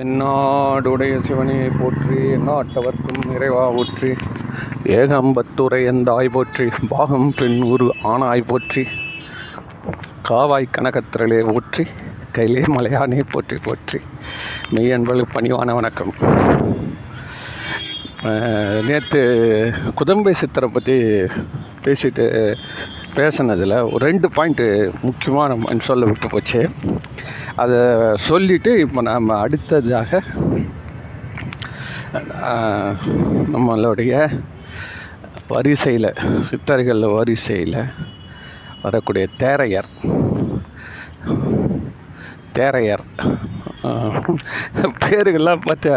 என்னாடுடைய சிவனே போற்றி நாட்டவர்க்கும் இறைவா போற்றி ஏகம்பத்துரை எந்தாய் போற்றி பாகம் பெண் உரு ஆணாய் போற்றி காவாய் கனகத்திரலே போற்றி கையிலே மலையானே போற்றி போற்றி. மெய் என்பது பணிவான வணக்கம். நேற்று குதம்பை சித்தரை பற்றி பேசிட்டு பேசினதில் ஒரு ரெண்டு பாயிண்ட்டு முக்கியமாக நம்ம சொல்ல விட்டு போச்சு. அதை சொல்லிவிட்டு இப்போ நாம் அடுத்ததாக நம்மளுடைய வரிசையில் சித்தர்கள் வரிசையில் வரக்கூடிய தேரையர் தேரையர் ஆஹ், பேருகள்லாம் பார்த்தா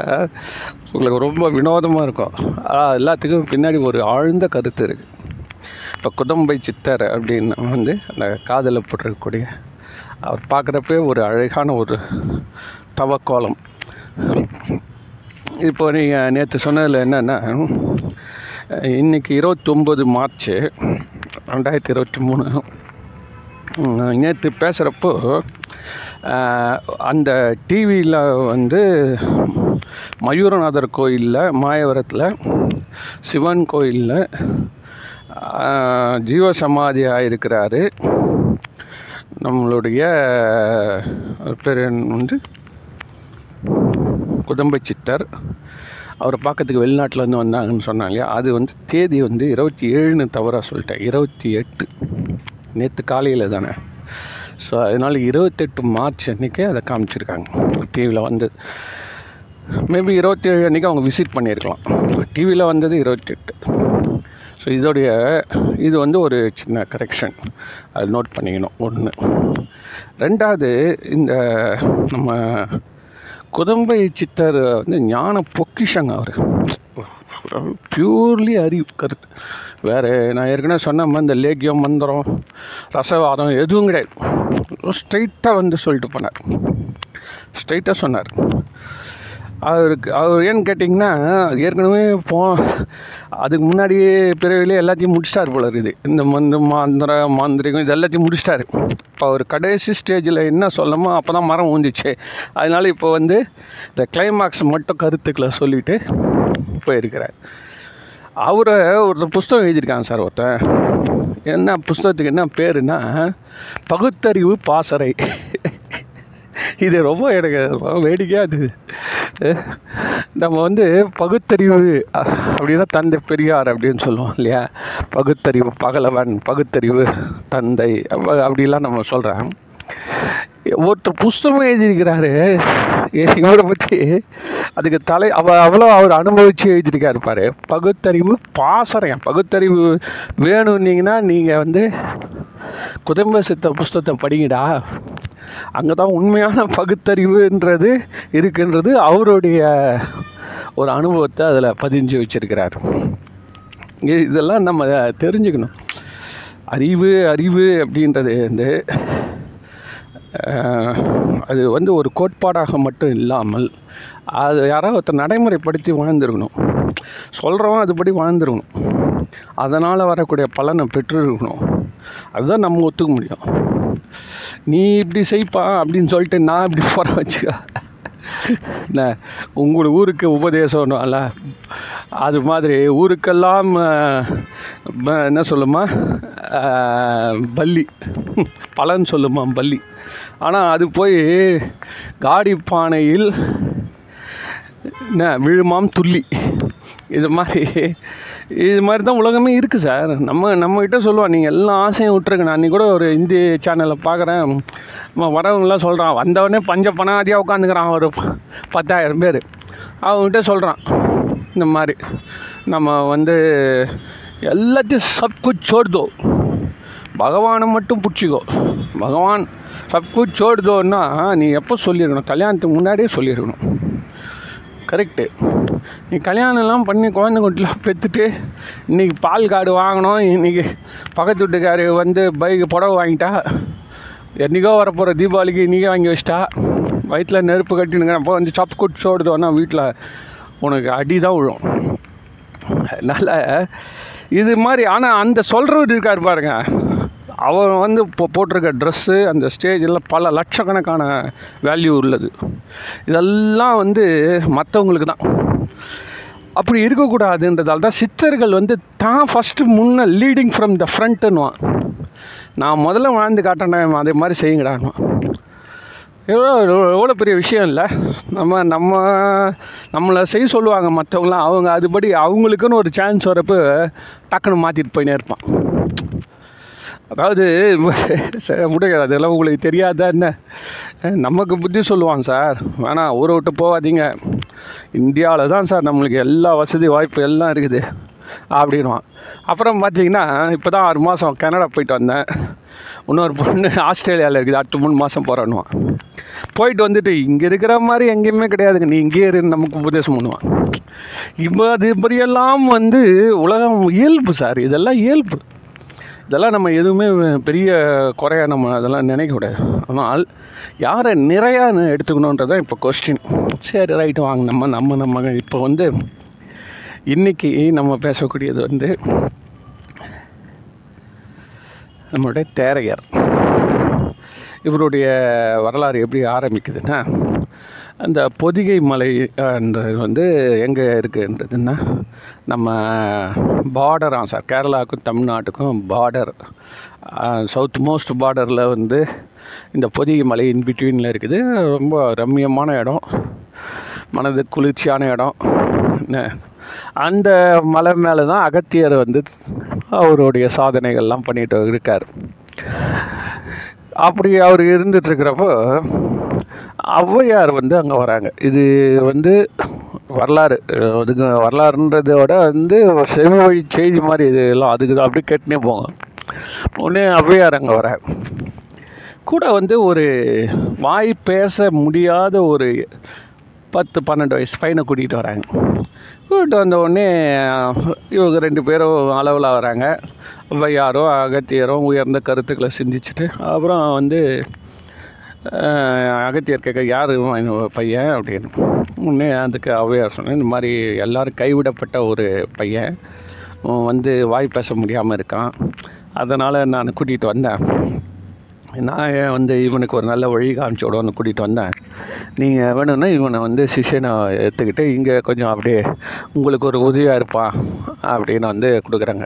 உங்களுக்கு ரொம்ப வினோதமாக இருக்கும். எல்லாத்துக்கும் பின்னாடி ஒரு ஆழ்ந்த கருத்து இருக்குது இப்போ குதம்பை சித்தர் அப்படின்னு வந்து அந்த காதலில் போட்டிருக்கக்கூடிய அவர் பார்க்குறப்பே ஒரு அழகான ஒரு தவக்கோலம். இப்போ நீங்கள் நேற்று சொன்னதில் என்னென்னா இன்றைக்கி இருபத்தொம்பது மார்ச் ரெண்டாயிரத்தி இருபத்தி மூணு. நேற்று பேசுகிறப்போ அந்த டிவியில் வந்து மயூரநாதர் கோயிலில் மாயவரத்தில் சிவன் கோயிலில் ஜீவ சமாதியாக இருக்கிறாரு. நம்மளுடைய பேர் வந்து குதம்பை சித்தர். அவரை பார்க்கறதுக்கு வெளிநாட்டிலேருந்து வந்தாங்கன்னு சொன்னாங்க இல்லையா? அது வந்து தேதி வந்து இருபத்தி ஏழுன்னு தவறாக சொல்லிட்டேன். இருபத்தி எட்டு. நேற்று காலையில் தானே. ஸோ அதனால் இருபத்தெட்டு மார்ச் அன்றைக்கே அதை காமிச்சிருக்காங்க. டிவியில் வந்து மேபி இருபத்தி ஏழு அன்றைக்கி அவங்க விசிட் பண்ணியிருக்கலாம். டிவியில் வந்தது இருபத்தெட்டு. ஸோ இதோடைய இது வந்து ஒரு சின்ன கரெக்ஷன் அது நோட் பண்ணிக்கணும். ஒன்று ரெண்டாவது இந்த நம்ம குதம்பை சித்தர் வந்து ஞான பொக்கிஷங்க அவர். பியூர்லி அறிவு கருத்து. வேறு நான் ஏற்கனவே சொன்ன மாதிரி இந்த லேக்கியம் மந்திரம் ரசவாதம் எதுவும் கிடையாது. ஸ்ட்ரைட்டாக வந்து சொல்லிட்டு போனார். ஸ்ட்ரைட்டாக சொன்னார். அவருக்கு அவர் ஏன்னு கேட்டிங்கன்னா ஏற்கனவே போ அதுக்கு முன்னாடியே பிறவிலே எல்லாத்தையும் முடிச்சிட்டார் போல இருக்குது. இந்த மந்து மாந்திர மாந்திரிகம் இது எல்லாத்தையும் முடிச்சிட்டாரு. இப்போ அவர் கடைசி ஸ்டேஜில் என்ன சொல்லமோ அப்போ தான் மரம் ஊந்துச்சு அதனால இப்போ வந்து இந்த கிளைமாக்ஸ் மட்டும் கருத்துக்களை சொல்லிட்டு போயிருக்கிறார். அவரை ஒருத்தர் புஸ்தகம் எழுதியிருக்காங்க சார் ஒருத்தன் என்ன புஸ்தகத்துக்கு என்ன பேருன்னா பகுத்தறிவு பாசறை. இது ரொம்ப எனக்கு ரொம்ப வேடிக்கையாக இருந்தது நம்ம வந்து பகுத்தறிவு அப்படின்னா தந்தை பெரியார் அப்படின்னு சொல்லுவோம் இல்லையா? பகுத்தறிவு பகலவன் பகுத்தறிவு தந்தை அப்படிலாம் நம்ம சொல்கிறோம் ஒருத்தர் புஸ்தகம் எழுதியிருக்கிறாரு. இவரை பற்றி அதுக்கு தலை அவ அவ்வளோ அவர் அனுபவித்து எழுதியிருக்காரு பாரு. பகுத்தறிவு பாசறையம் பகுத்தறிவு வேணும்னீங்கன்னா நீங்கள் வந்து குதம்ப சித்த புஸ்தகத்தை படிங்கடா. அங்கே தான் உண்மையான பகுத்தறிவுன்றது இருக்குன்றது அவருடைய ஒரு அனுபவத்தை அதில் பதிஞ்சு வச்சுருக்கிறார். இதெல்லாம் நம்ம தெரிஞ்சுக்கணும். அறிவு அறிவு அப்படின்றது வந்து அது வந்து ஒரு கோட்பாடாக மட்டும் இல்லாமல் அது யாராவது ஒருத்தர் நடைமுறைப்படுத்தி வாழ்ந்துருக்கணும். சொல்கிறவன் அதுபடி வாழ்ந்துருக்கணும். அதனால் வரக்கூடிய பலனை பெற்றிருக்கணும். அதுதான் நம்ம ஒத்துக்க முடியும். நீ இப்படி செய்ப்பா அப்படின்னு சொல்லிட்டு நான் இப்படி போகிற வச்சுக்க. என்ன? உங்களோட ஊருக்கு உபதேசம்ல அது மாதிரி ஊருக்கெல்லாம் என்ன சொல்லுமா? பள்ளி. பல்லி பலன் சொல்லுமா பல்லி ஆனால் அது போய் காடி பானையில் என்ன விழுமாம் துள்ளி. இது மாதிரி இது மாதிரி தான் உலகமே இருக்குது சார். நம்ம நம்மக்கிட்ட சொல்லுவான் நீங்கள் எல்லா ஆசையும் விட்டுருங்க. நான் அன்றைக்கி கூட ஒரு இந்தி சேனலில் பார்க்குறேன் வரவங்களாம் சொல்கிறான் வந்தவொடனே பஞ்ச பணாதியாக உட்காந்துக்கிறான் ஒரு பத்தாயிரம் பேர். அவங்ககிட்ட சொல்கிறான் இந்த மாதிரி நம்ம வந்து எல்லாத்தையும் சப் சோடுதோ பகவானை மட்டும் பிடிச்சிக்கோ. பகவான் சப் சோடுதோன்னா நீ எப்போ சொல்லியிருக்கணும்? கல்யாணத்துக்கு முன்னாடியே சொல்லியிருக்கணும். கரெக்டு நீ கல்யாணம்லாம் பண்ணி குழந்தை குட்டிலாம் பெற்றுட்டு இன்றைக்கி பால் கார்டு வாங்கினோம் இன்றைக்கி பக்கத்து வீட்டுக்காரு வந்து பைக்கு புடவை வாங்கிட்டா என்றைக்கோ வரப்போகிற தீபாவளிக்கு இன்றைக்கே வாங்கி வச்சிட்டா வயிற்றில் நெருப்பு கட்டினுங்க அப்போ வந்து சப் குட் சோடுதோன்னா வீட்டில் உனக்கு அடி தான் விழும். அதனால் இது மாதிரி ஆனால் அந்த சொல்கிறவர் இருக்கார் பாருங்கள் அவன் வந்து இப்போ போட்டிருக்க ட்ரெஸ்ஸு அந்த ஸ்டேஜில் பல லட்சக்கணக்கான வேல்யூ உள்ளது. இதெல்லாம் வந்து மற்றவங்களுக்கு தான். அப்படி இருக்கக்கூடாதுன்றதால தான் சித்தர்கள் வந்து தான் ஃபஸ்ட்டு முன்னே லீடிங் ஃப்ரம் த ஃப்ரண்ட்டுன்னுவான் நான் முதல்ல வாழ்ந்து காட்டேன் அதே மாதிரி செய்யுங்கடான்னுவான். எவ்வளோ எவ்வளோ பெரிய விஷயம் இல்லை. நம்ம நம்ம நம்மளை செய்ய சொல்லுவாங்க மற்றவங்களாம் அவங்க அதுபடி அவங்களுக்குன்னு ஒரு சான்ஸ் வரப்போ டக்குன்னு மாற்றிட்டு போயினே இருப்பான். அதாவது சார் முடியாது அதெல்லாம் உங்களுக்கு தெரியாதா என்ன? நமக்கு புத்தி சொல்லுவாங்க சார். வேணாம் ஊரை விட்டு போகாதீங்க. இந்தியாவில் தான் சார் நம்மளுக்கு எல்லா வசதி வாய்ப்பு எல்லாம் இருக்குது அப்படின்வான் அப்புறம் பார்த்தீங்கன்னா இப்போ தான் ஆறு மாதம் கனடா போயிட்டு வந்தேன். இன்னொரு பொண்ணு ஆஸ்திரேலியாவில் இருக்குது அடுத்த மூணு மாதம் போகிறேன்னுவான் போயிட்டு வந்துட்டு இங்கே இருக்கிற மாதிரி எங்கேயுமே கிடையாதுங்க. நீ இங்கே இரு நமக்கு உபதேசம் பண்ணுவான் இப்போ அது இப்படியெல்லாம் வந்து உலகம் இயல்பு சார். இதெல்லாம் இயல்பு. இதெல்லாம் நம்ம எதுவுமே பெரிய குறையா நம்ம அதெல்லாம் நினைக்கக்கூடாது ஆனால் யாரை நிறையா எடுத்துக்கணுன்றதான் இப்போ கொஸ்டின் சரி ரைட்டு வாங்க. நம்ம நம்ம நம்ம. இப்போ வந்து இன்றைக்கி நம்ம பேசக்கூடியது வந்து நம்மளுடைய தேரையர். இவருடைய வரலாறு எப்படி ஆரம்பிக்குதுன்னா அந்த பொதிகை மலை அந்த வந்து எங்கே இருக்குன்றதுன்னா நம்ம பார்டராம் சார் கேரளாவுக்கும் தமிழ்நாட்டுக்கும் பார்டர் சவுத் மோஸ்ட் பார்டரில் வந்து இந்த பொதிகை மலை இன்பிட்வீனில் இருக்குது. ரொம்ப ரம்மியமான இடம். மனது குளிர்ச்சியான இடம். அந்த மலை மேலே தான் அகத்தியர் வந்து அவருடைய சாதனைகள்லாம் பண்ணிட்டு இருக்கார். அப்படி அவர் இருந்துட்டு இருக்கிறப்போ ஔவையார் வந்து அங்கே வராங்க. இது வந்து வரலாறு. அதுக்கு வரலாறுன்றதோட வந்து செவி வழி செய்தி மாதிரி இது எல்லாம் அதுக்கு தான் அப்படியே கேட்டுனே போங்க. உடனே ஔவையார் அங்கே வர கூட வந்து ஒரு வாய் பேச முடியாத ஒரு பத்து பன்னெண்டு வயசு பையனை கூட்டிகிட்டு வராங்க. கூட்டிகிட்டு வந்த உடனே இவங்க ரெண்டு பேரும் அளவில் வராங்க. ஔவையாரும் அகத்தியரும் உயர்ந்த கருத்துக்களை சிந்திச்சுட்டு அப்புறம் வந்து அகத்தியர் கேட்க யார் பையன்? அப்படின்னு. உடனே அதுக்கு அவையார் சொன்னேன் இந்த மாதிரி எல்லோரும் கைவிடப்பட்ட ஒரு பையன். வந்து வாய் பேச முடியாமல் இருக்கான். அதனால் நான் கூட்டிகிட்டு வந்தேன். நான் வந்து இவனுக்கு ஒரு நல்ல வழி காமிச்சு விடுவோன்னு கூட்டிகிட்டு வந்தேன். நீங்கள் வேணும்னா இவனை வந்து சிஷ்யனை எடுத்துக்கிட்டு இங்கே கொஞ்சம் அப்படியே உங்களுக்கு ஒரு உதவியாக இருப்பான் அப்படின்னு வந்து கொடுக்குறாங்க.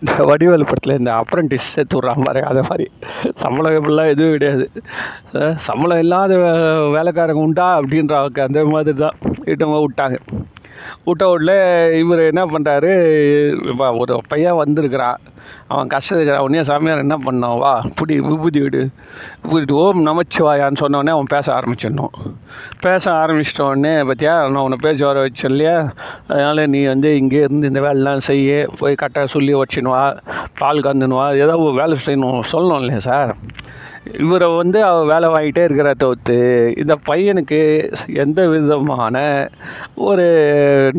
இந்த வடிவேலு படத்தில் இந்த அப்ரண்டிஸ் சேர்த்து விட்றான் பாரு அதை மாதிரி. சம்பளம் இப்படிலாம் எதுவும் கிடையாது. சம்பளம் இல்லாத வே- வேலைக்காரங்க உண்டா அப்படின்ற அந்த மாதிரி தான் இட்டவங்க விட்டாங்க. விட்ட உடனே இவர் என்ன பண்ணுறாரு ஒரு பையன் வந்திருக்கிறான். அவன் கஷ்டத்துக்கு உடனே சாமியார் என்ன பண்ணோம்? வா புடி விபூதி விடு விபூதி ஓம் நமச்சிவாயான்னு சொன்னோடனே அவன் பேச ஆரம்பிச்சிடணும். பேச ஆரம்பிச்சிட்டோடனே பார்த்தியா நான் உன்னை பேச வர வச்சேன் இல்லையா? அதனால் நீ வந்து இங்கே இருந்து இந்த வேலைலாம் செய்ய. போய் கரெக்டாக சொல்லி வச்சுன்னு வா. பால் கந்துனுவா ஏதோ வேலை செய்யணும் சொல்லணும் இல்லையா சார்? இவரை வந்து அவ வேலை வாங்கிட்டே இருக்கிற தவிர்த்து இந்த பையனுக்கு எந்த விதமான ஒரு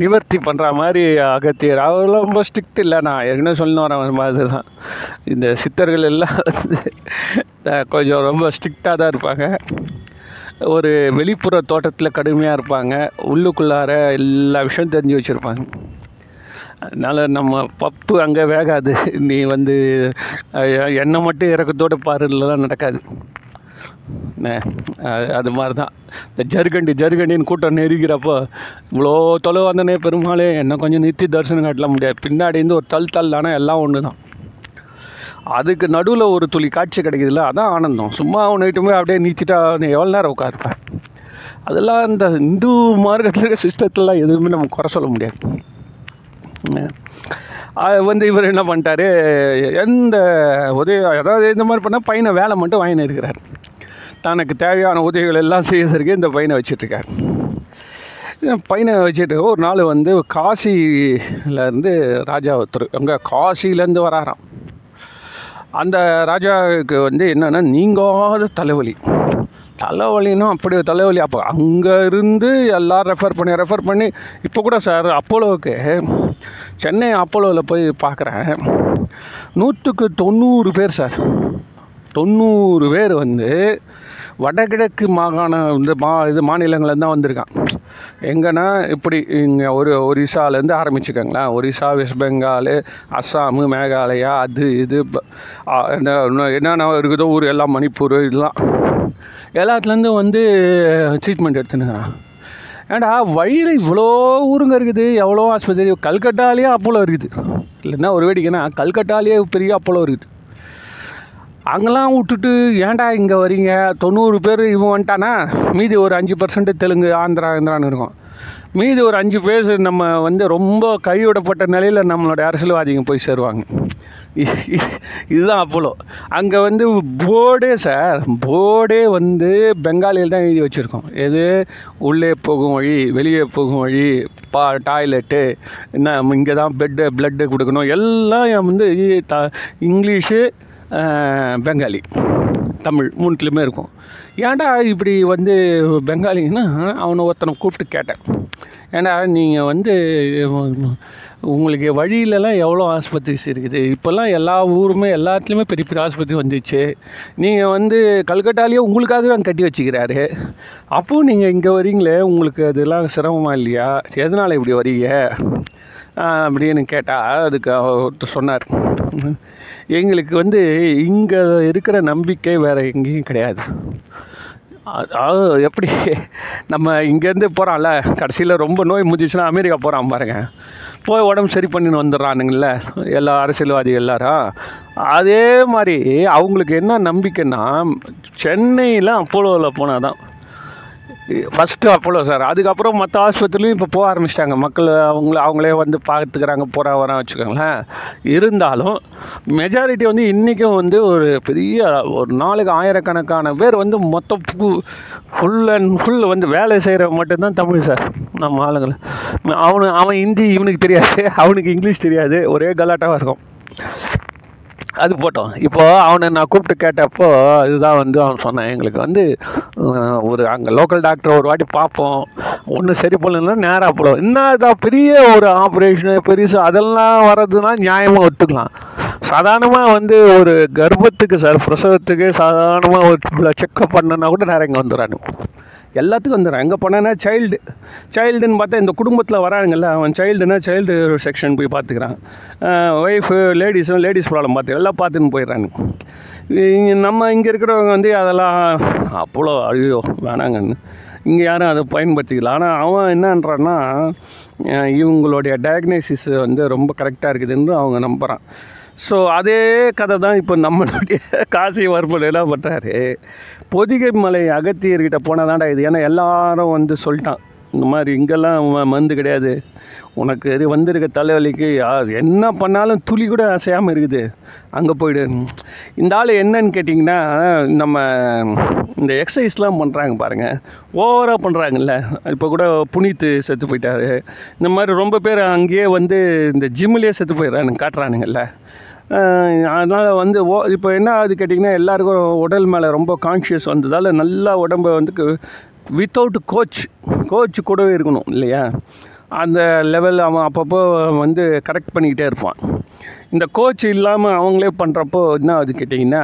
நிவர்த்தி பண்ணுற மாதிரி அகத்தியர். அவரெல்லாம் ரொம்ப ஸ்ட்ரிக்ட் இல்லை. நான் ஏற்கனவே சொல்லணும் வர மாதிரி தான். இந்த சித்தர்கள் எல்லாம் வந்து கொஞ்சம் ரொம்ப ஸ்ட்ரிக்டாக தான் இருப்பாங்க. ஒரு வெளிப்புற தோட்டத்தில் கடுமையாக இருப்பாங்க. உள்ளுக்குள்ளார எல்லா விஷயம் தெரிஞ்சு வச்சுருப்பாங்க. அதனால் நம்ம பப்பு அங்கே வேகாது. நீ வந்து எண்ணெய் மட்டும் இறக்கத்தோடு பாருலாம் நடக்காது. அது- அது மாதிரி தான் இந்த ஜருகண்டி ஜருகண்டின்னு கூட்டம் நெருக்கிறப்போ இவ்வளோ தொலை வந்தனே பெருமாளே என்ன கொஞ்சம் நிறுத்தி தரிசனம் காட்டலாம் முடியாது. பின்னாடி இருந்து ஒரு தள் தள் ஆனால் எல்லாம் ஒன்று தான் அதுக்கு நடுவில் ஒரு துளி காட்சி கிடைக்குதுல்ல அதான் ஆனந்தம். சும்மா ஒன்று போய் அப்படியே நீச்சிட்டா நீ எவ்வளோ நேரம் உட்காருப்பேன் அதெல்லாம் இந்த இந்து மார்க்கத்தில் இருக்க சிஸ்டத்துலாம் எதுவுமே நம்ம குறை சொல்ல முடியாது. வந்து இவர் என்ன பண்ணிட்டாரு எந்த உதவி அதாவது இந்த மாதிரி பண்ணால் பையனை வேலை மட்டும் வாங்கின்னு இருக்கிறார். தனக்கு தேவையான உதவிகள் எல்லாம் செய்வதற்கு இந்த பையனை வச்சிட்ருக்கார். பையனை வச்சுட்டு ஒரு நாள் வந்து காசியிலேருந்து ராஜா ஒருத்தர் அங்கே காசியிலேருந்து வராராம். அந்த ராஜாவுக்கு வந்து என்னென்னா நீங்காத தலைவலி. தலைவலின்னா அப்படி தலைவலி. அப்போ அங்கேருந்து எல்லோரும் எல்லாம் ரெஃபர் பண்ணி ரெஃபர் பண்ணி இப்போ கூட சார் அப்போலோவுக்கு சென்னை அப்போலோவில் போய் பார்க்குறேன். நூற்றுக்கு தொண்ணூறு பேர் சார். தொண்ணூறு பேர் வந்து வடகிழக்கு மாகாண இந்த மா இது மாநிலங்கள்ல தான் வந்திருக்கான். எங்கன்னா இப்படி இங்கே ஒரு ஒரிசாலேருந்து ஆரம்பிச்சுக்கோங்களேன். ஒரிசா வெஸ்ட் பெங்கால் அஸ்ஸாமு மேகாலயா அது இது ப- என்ன என்னென்ன இருக்குதோ ஊர் எல்லாம் மணிப்பூர் இதெல்லாம். எல்லாத்துலேருந்து வந்து ட்ரீட்மெண்ட் எடுத்துனுங்கிறான் ஏன்டா வழியில் இவ்வளோ ஊருங்க இருக்குது. எவ்வளோ ஆஸ்பத்திரி? கல்கட்டாலேயே அப்போலோ இருக்குது. இல்லைன்னா ஒரு வேடிக்கைன்னா கல்கட்டாலேயே பெரிய அப்போலோ இருக்குது. அங்கெல்லாம் விட்டுட்டு ஏன்டா இங்கே வரீங்க? தொண்ணூறு பேர் இவன் வந்துட்டானா? மீதி ஒரு அஞ்சு பர்சன்ட் தெலுங்கு ஆந்திரா ஆந்திரான்னு இருக்கும். மீதி ஒரு அஞ்சு பேர் நம்ம வந்து ரொம்ப கைவிடப்பட்ட நிலையில் நம்மளோட அரசியல்வாதிங்க போய் சேருவாங்க. இதுதான் அப்போலோ. அங்கே வந்து போர்டே சார் போர்டே வந்து பெங்காலியில் தான் எழுதி வச்சுருக்கோம். எது? உள்ளே போகும் வழி வெளியே போகும் வழி பா டாய்லெட்டு என்ன இங்கே தான் பெட்டு ப்ளட்டு கொடுக்கணும். எல்லாம் வந்து த இங்கிலீஷு பெங்காலி. தமிழ் மூணுத்துலேயுமே இருக்கும். ஏன்டா இப்படி வந்து பெங்காலின்னா அவனை ஒருத்தனை கூப்பிட்டு கேட்டேன். ஏன்னா நீங்கள் வந்து உங்களுக்கு வழியிலலாம் எவ்வளோ ஆஸ்பத்திரிஸ் இருக்குது? இப்போல்லாம் எல்லா ஊருமே எல்லாத்துலேயுமே பெரிய பெரிய ஆஸ்பத்திரி வந்துச்சு. நீங்கள் வந்து கல்கட்டாலேயே உங்களுக்காகவே அங்கே கட்டி வச்சுக்கிறாரு. அப்போது நீங்கள் இங்கே வரீங்களே உங்களுக்கு அதெல்லாம் சிரமமாக இல்லையா? எதனால் இப்படி வரீங்க? அப்படின்னு கேட்டால் அதுக்கு அவர் ஒருத்தர் சொன்னார். எங்களுக்கு வந்து இங்கே இருக்கிற நம்பிக்கை வேறு எங்கேயும் கிடையாது. அது- எப்படி நம்ம இங்கேருந்து போகிறான்ல கடைசியில் ரொம்ப நோய் முடிஞ்சிச்சுன்னா அமெரிக்கா போகிறான் பாருங்க. போய் உடம்பு சரி பண்ணின்னு வந்துடுறானுங்கள்ல எல்லா அரசியல்வாதி எல்லாரும். அதே மாதிரி அவங்களுக்கு என்ன நம்பிக்கைன்னா சென்னையில் அப்போலோவில் போனால் தான் ஃபஸ்ட்டு அப்போலோ சார் அதுக்கப்புறம் மற்ற ஆஸ்பத்திரிலையும் இப்போ போக ஆரம்பிச்சிட்டாங்க. மக்கள் அவங்கள அவங்களே வந்து பார்த்துக்கிறாங்க போகிற வர வச்சுக்கோங்களேன். இருந்தாலும் மெஜாரிட்டி வந்து இன்றைக்கும் வந்து ஒரு பெரிய ஒரு நாளுக்கு ஆயிரக்கணக்கான பேர் வந்து மொத்தம் ஃபுல் அண்ட் ஃபுல் வந்து வேலை செய்கிற மட்டும்தான் தமிழ் சார் நம்ம ஆளுங்களை. அவனு அவன் ஹிந்தி இவனுக்கு தெரியாது. அவனுக்கு இங்கிலீஷ் தெரியாது. ஒரே கலாட்டாக இருக்கும். அது போட்டோம். இப்போது அவனை நான் கூப்பிட்டு கேட்டப்போ இதுதான் வந்து அவன் சொன்னான். எங்களுக்கு வந்து ஒரு அங்கே லோக்கல் டாக்டரை ஒரு வாட்டி பார்ப்போம். ஒன்றும் சரி பண்ணலன்னா நேராக போடும் என்ன இதான் பெரிய ஒரு ஆப்ரேஷனு பெருசு அதெல்லாம் வர்றதுனா நியாயமாக ஒத்துக்கலாம். சாதாரணமாக வந்து ஒரு கர்ப்பத்துக்கு சார் பிரசவத்துக்கு சாதாரணமாக ஒரு செக்கப் பண்ணனா கூட நேரம் இங்கே வந்துடுறானு எல்லாத்துக்கும் வந்துடுறான். எங்கே போனான்னா சைல்டு சைல்டுன்னு பார்த்தா இந்த குடும்பத்தில் வராங்கல்ல அவன் சைல்டுனா சைல்டு செக்ஷன் போய் பார்த்துக்கிறான். ஒய்ஃபு லேடிஸும் லேடிஸ் ப்ராப்ளம் பார்த்து எல்லாம் பார்த்துன்னு போயிடுறானுங்க. இங்கே நம்ம இங்கே இருக்கிறவங்க வந்து அதெல்லாம் அவ்வளோ அழியோ வேணாங்கன்னு. இங்கே யாரும் அதை பயன்படுத்திக்கல. ஆனால் அவன் என்னன்றான்னா இவங்களுடைய டயக்னைசிஸ் வந்து ரொம்ப கரெக்டாக இருக்குதுன்னு அவங்க நம்புகிறான் ஸோ அதே கதை தான் இப்போ நம்மளுடைய காசி வர்பல் பண்ணுறாரு பொதிகை மலை அகத்தியர்கிட்ட போனதாண்டா இது. ஏன்னா எல்லாரும் வந்து சொல்லிட்டான் இந்த மாதிரி இங்கெல்லாம் மருந்து கிடையாது. உனக்கு இது வந்திருக்க தலைவலிக்கு என்ன பண்ணாலும் துளி கூட அசையாமல் இருக்குது. அங்கே போயிடு. இந்த ஆள் என்னன்னு கேட்டிங்கன்னா நம்ம இந்த எக்ஸசைஸ்லாம் பண்ணுறாங்க பாருங்கள் ஓவராக பண்ணுறாங்கல்ல இப்போ கூட புனித்து செத்து போயிட்டாரு. இந்த மாதிரி ரொம்ப பேர் அங்கேயே வந்து இந்த ஜிம்மிலே செத்து போயிடுறானுங்க காட்டுறானுங்கல்ல. அதனால் வந்து ஓ இப்போ என்ன ஆகுது கேட்டிங்கன்னா எல்லாருக்கும் உடல் மேலே ரொம்ப கான்ஷியஸ் வந்ததால் நல்லா உடம்பை வந்து வித்தவுட் கோச் கோச் கூடவே இருக்கணும் இல்லையா? அந்த லெவல் அவன் அப்பப்போ வந்து கரெக்ட் பண்ணிக்கிட்டே இருப்பான். இந்த கோச் இல்லாமல் அவங்களே பண்ணுறப்போ என்ன ஆகுது கேட்டிங்கன்னா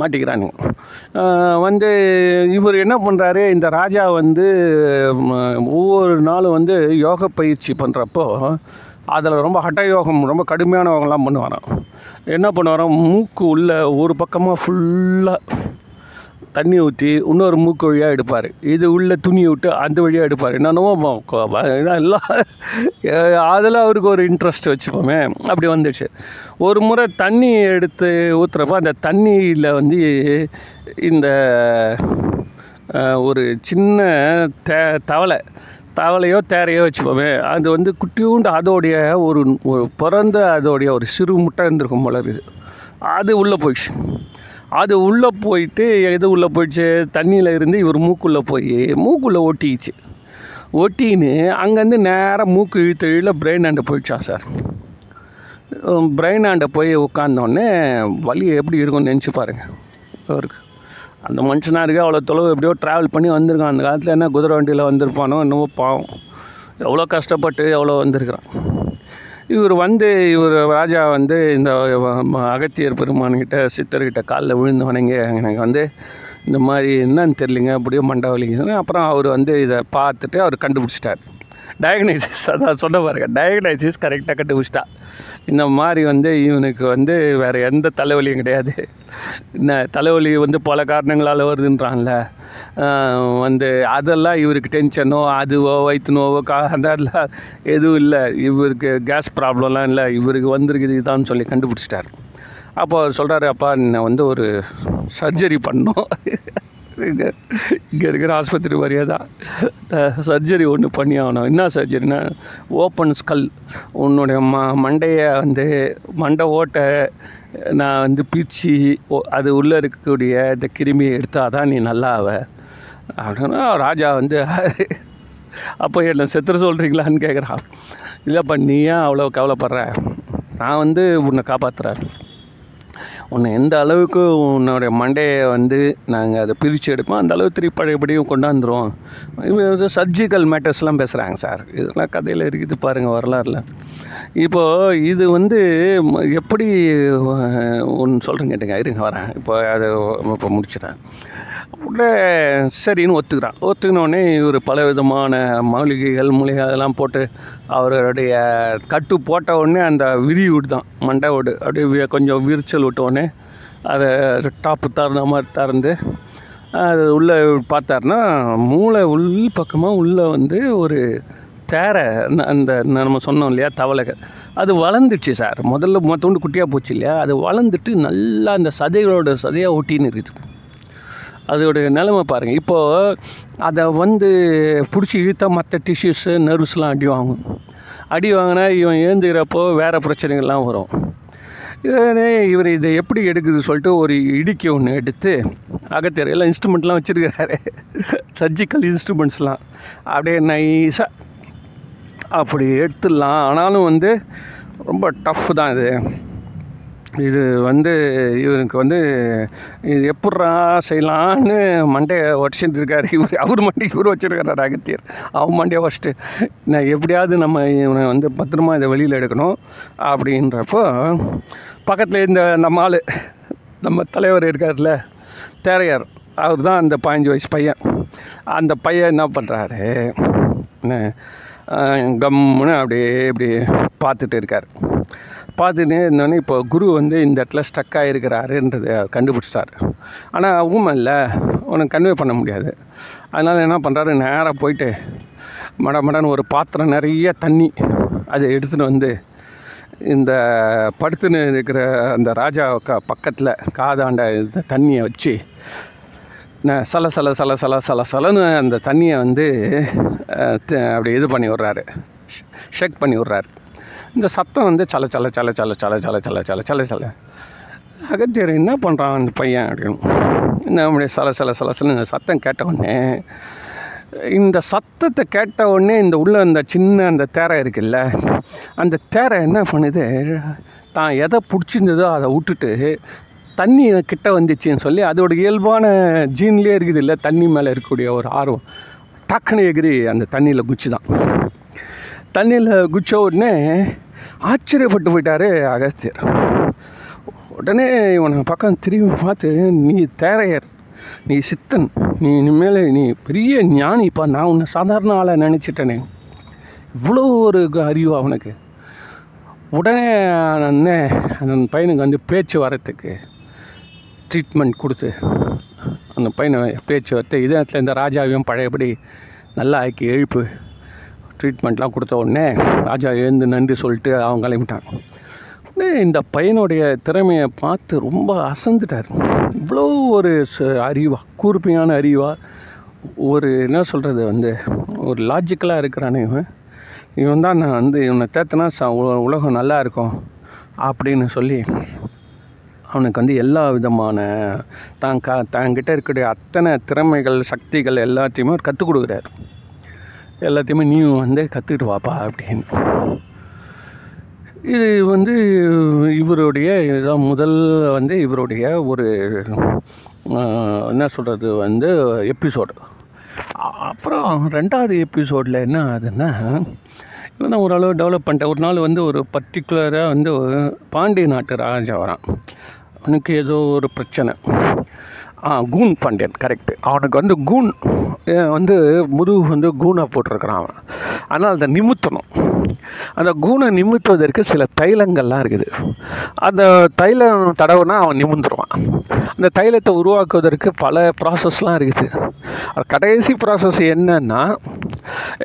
மாட்டிக்கிறானுங்க. வந்து இவர் என்ன பண்ணுறாரு இந்த ராஜா வந்து ஒவ்வொரு நாளும் வந்து யோக பயிற்சி பண்ணுறப்போ அதில் ரொம்ப ஹட்டயோகம் ரொம்ப கடுமையான யோகம்லாம் பண்ணுவாராம். என்ன பண்ணுவாராம்? மூக்கு உள்ள ஒரு பக்கமாக ஃபுல்லாக தண்ணி ஊற்றி இன்னொரு மூக்கு வழியாக எடுப்பார். இது உள்ள துணி விட்டு அந்த வழியாக எடுப்பார். என்னென்னவோ எல்லாம் அதில் அவருக்கு ஒரு இன்ட்ரெஸ்ட் வச்சுப்போமே. அப்படி வந்துச்சு. ஒரு முறை தண்ணி எடுத்து ஊற்றுறப்ப அந்த தண்ணியில் வந்து இந்த ஒரு சின்ன தே தவளை தவளையோ தேரையோ வச்சுக்கோமே அது வந்து குட்டியூண்டு அதோடைய ஒரு ஒரு பிறந்த அதோடைய ஒரு சிறு முட்டை இருந்திருக்கும் போல இருக்குது. அது உள்ளே போயிடுச்சு. அது உள்ளே போயிட்டு எது உள்ளே போயிடுச்சு? தண்ணியில் இருந்து இவர் மூக்குள்ளே போய் மூக்குள்ளே ஒட்டிச்சு ஒட்டின்னு அங்கேருந்து நேராக மூக்கு இழுத்து இழுல பிரெயின் ஆண்டை போயிடுச்சான் சார்? பிரெயின் ஆண்டை போய் உட்காந்தோடனே வலி எப்படி இருக்கும்னு நினச்சி பாருங்கள் அவருக்கு அந்த மனுஷனாருக்கு அவ்வளோ தொலைவு எப்படியோ ட்ராவல் பண்ணி வந்திருக்கான். அந்த காலத்தில் என்ன குதிரை வண்டியில் வந்திருப்பானோ என்னவோ பாவம். எவ்வளோ கஷ்டப்பட்டு எவ்வளோ வந்திருக்கிறான். இவர் வந்து இவர் ராஜா வந்து இந்த அகத்தியர் பெருமான்கிட்ட சித்தர்கிட்ட காலில் விழுந்து வணங்கி எனக்கு வந்து இந்த மாதிரி என்னன்னு தெரியலிங்க அப்படியே மண்டை வலிக்குதுன்னு. அப்புறம் அவர் வந்து இதை பார்த்துட்டு அவர் கண்டுபிடிச்சிட்டார். டயக்னைசிஸ் அதான் சொன்ன பாருங்க. டயக்னைசிஸ் கரெக்டாக கண்டுபிடிச்சிட்டா. இந்த மாதிரி வந்து இவனுக்கு வந்து வேறு எந்த தலைவலியும் கிடையாது. என்ன தலைவலி வந்து பல காரணங்களால் வருதுன்றான்ல. வந்து அதெல்லாம் இவருக்கு டென்ஷனோ அதுவோ வயிற்று நோவோ கா அதெல்லாம் எதுவும் இல்லை. இவருக்கு கேஸ் ப்ராப்ளம்லாம் இல்லை. இவருக்கு வந்திருக்குது இதான்னு சொல்லி கண்டுபிடிச்சிட்டார். அப்போ அவர் சொல்கிறாரு அப்பா நான் வந்து ஒரு சர்ஜரி பண்ணோம். இங்கே இங்கே இருக்கிற ஆஸ்பத்திரி வரையே தான் சர்ஜரி ஒன்று பண்ணி ஆகணும். என்ன சர்ஜரினா ஓப்பன் ஸ்கல் உன்னுடைய ம மண்டையை வந்து மண்டை ஓட்டை நான் வந்து பீச்சி அது உள்ளே இருக்கக்கூடிய இந்த கிருமியை எடுத்தால் தான் நீ நல்லா ஆவ. அப்படின்னா ராஜா வந்து அப்போ என்ன செத்துற சொல்கிறீங்களான்னு கேட்குறான் இல்லைப்பா நீ ஏன் அவ்வளோ கவலைப்படுற? நான் வந்து உன்னை காப்பாற்றுறேன் உன்னை எந்த அளவுக்கு உன்னோடைய மண்டையை வந்து நாங்கள் அதை பிரித்து எடுப்போம் அந்த அளவு திருப்பி பழையபடியும் கொண்டாந்துருவோம். இது சர்ஜிக்கல் மேட்டர்ஸ்லாம் பேசுகிறாங்க சார். இதெல்லாம் கதையில் இருக்குது பாருங்கள் வரலாறுல. இப்போது இது வந்து எப்படி ஒன்று சொல்கிறேன் கேட்டுங்க. இருங்க வரேன். இப்போ அதை இப்போ முடிச்சிட்டேன் உடனே சரின்னு ஒத்துக்கிறான். ஒத்துக்கினோடனே இவர் பல விதமான மூலிகைகள் மூலிகை அதெல்லாம் போட்டு அவருடைய கட்டு போட்ட உடனே அந்த விரி விடுதான் மண்டை விடு. அப்படியே கொஞ்சம் விரிச்சல் விட்டோடனே அதை டாப்பு திறந்த மாதிரி திறந்து அது உள்ளே பார்த்தாருன்னா மூளை உள் பக்கமாக உள்ளே வந்து ஒரு தேரை அந்த நம்ம சொன்னோம் இல்லையா தவளை அது வளர்ந்துச்சு சார். முதல்ல மொத்தோண்டு குட்டியாக போச்சு இல்லையா? அது வளர்ந்துட்டு நல்லா அந்த சதைகளோட சதையாக ஒட்டின்னு இருக்குது அதோடைய நிலைமை பாருங்கள் இப்போது அதை வந்து பிடிச்சி இழுத்தா மற்ற டிஷ்யூஸு நர்வ்ஸ்லாம் அடி வாங்கும். அடி வாங்கினா இவன் ஏந்துக்கிறப்போ வேறு பிரச்சனைகள்லாம் வரும். இவனே இவர் இதை எப்படி எடுக்குது சொல்லிட்டு ஒரு இடுக்கி ஒன்று எடுத்து அகத்தியர் எல்லாம் இன்ஸ்ட்ருமெண்ட்லாம் வச்சுருக்கிறாரு. சர்ஜிக்கல் இன்ஸ்ட்ருமெண்ட்ஸ்லாம் அப்படியே நைஸாக அப்படி எடுத்துடலாம். ஆனாலும் வந்து ரொம்ப டஃப் தான் இது. இது வந்து இவருக்கு வந்து இது எப்பட்றா செய்யலான்னு மண்டையை உடச்சிட்டு இருக்காரு. இவர் அவர் மண்டைக்கு இவர் வச்சிருக்காரு அகத்தியர் அவன் மண்டையை உடச்சிட்டு நான் எப்படியாவது நம்ம இவனை வந்து பத்திரமா இதை வெளியில் எடுக்கணும் அப்படின்றப்போ பக்கத்தில் இந்த நம்ம ஆள் நம்ம தலைவர் இருக்கார்ல தேரையார். அவர் தான் அந்த பதினஞ்சு வயசு பையன். அந்த பையன் என்ன பண்ணுறாரு என்ன கம்முன்னு அப்படியே இப்படி பார்த்துட்டு இருக்கார். பார்த்துட்டே இருந்தோடனே இப்போ குரு வந்து இந்த இடத்துல ஸ்டக் ஆகிருக்கிறாருன்றதை கண்டுபிடிச்சிட்டார். ஆனால் ஊமை இல்லை. உனக்கு கன்வே பண்ண முடியாது. அதனால் என்ன பண்ணுறாரு நேராக போயிட்டு மட மடன்னு ஒரு பாத்திரம் நிறைய தண்ணி அதை எடுத்துகிட்டு வந்து இந்த படுத்துன்னு இருக்கிற அந்த ராஜா க பக்கத்தில் காதாண்ட இந்த தண்ணியை வச்சு சல சல சல சல சல சலன்னு அந்த தண்ணியை வந்து அப்படி இது பண்ணி விட்றாரு ஷேக் பண்ணி விட்றாரு இந்த சத்தம் வந்து சல சல சல சல சல சல சல சல சல சல அகத்தியர் என்ன பண்ணுறான் அந்த பையன் அப்படின்னு என்ன அப்படி சல சல சல சல இந்த சத்தம் கேட்ட உடனே இந்த சத்தத்தை கேட்ட உடனே இந்த உள்ள அந்த சின்ன அந்த தேரை இருக்குல்ல அந்த தேரை என்ன பண்ணுது தான் எதை பிடிச்சிருந்ததோ அதை விட்டுட்டு தண்ணி கிட்ட வந்துச்சுன்னு சொல்லி அதோட இயல்பான ஜீன்லேயே இருக்குது இல்லை தண்ணி மேலே இருக்கக்கூடிய ஒரு ஆர்வம். டக்குன்னு எகிரி அந்த தண்ணியில் குச்சி தான் தண்ணியில் குச்ச உடனே ஆச்சரியப்பட்டு போயிட்டாரு அகஸ்தியர். உடனே இவனை பக்கம் திரும்பி பார்த்து நீ தேரையர் நீ சித்தன் நீ இனிமேல் நீ பெரிய ஞானிப்பா நான் உன்னை சாதாரண ஆளை நினச்சிட்டேனே. இவ்வளோ ஒரு அறிவு அவனுக்கு. உடனே அண்ணன் அந்த பையனுக்கு வந்து பேச்சு வரத்துக்கு ட்ரீட்மெண்ட் கொடுத்து அந்த பையனை பேச்சு வரத்து இந்த ராஜாவையும் பழையபடி நல்லா ஆக்கி எழுப்பு ட்ரீட்மெண்ட்லாம் கொடுத்த உடனே ராஜா எழுந்து நன்றி சொல்லிட்டு அவங்க கிளம்பிட்டாங்க உடனே இந்த பையனுடைய திறமையை பார்த்து ரொம்ப அசந்துட்டார். இவ்வளோ ஒரு ச- அறிவா கூர்மையான அறிவா ஒரு என்ன சொல்கிறது வந்து ஒரு லாஜிக்கலாக இருக்கிறானே இவன். இவன் தான் நான் வந்து இவனை தேத்தினா ச உலகம் நல்லா இருக்கும் அப்படின்னு சொல்லி அவனுக்கு வந்து எல்லா விதமான தான் க தங்கிட்ட இருக்கக்கூடிய அத்தனை திறமைகள் சக்திகள் எல்லாத்தையுமே அவர் கற்றுக் கொடுக்குறாரு. எல்லாத்தையுமே நீயும் வந்து கற்றுக்கிட்டு வாப்பா அப்படின்னு. இது வந்து இவருடைய இதான் முதல் வந்து இவருடைய ஒரு என்ன சொல்கிறது வந்து எபிசோடு. அப்புறம் ரெண்டாவது எபிசோடில் என்ன ஆகுதுன்னா இவன் ஓரளவு டெவலப் பண்ணிட்டேன் ஒரு நாள் வந்து ஒரு பர்டிகுலராக வந்து பாண்டிய நாட்டு ராஜா வரான். அவனுக்கு ஏதோ ஒரு பிரச்சனை. கூன் பாண்டியன் கரெக்டு அவனுக்கு வந்து கூன் வந்து முதுகு வந்து கூனாக போட்டிருக்கிறான் அவன். ஆனால் அதை நிமித்தணும். அந்த கூனை நிமித்துவதற்கு சில தைலங்கள்லாம் இருக்குது. அந்த தைலம் தடவுனா அவன் நிமிந்துருவான் அந்த தைலத்தை உருவாக்குவதற்கு பல ப்ராசஸ்லாம் இருக்குது. அது கடைசி ப்ராசஸ் என்னன்னா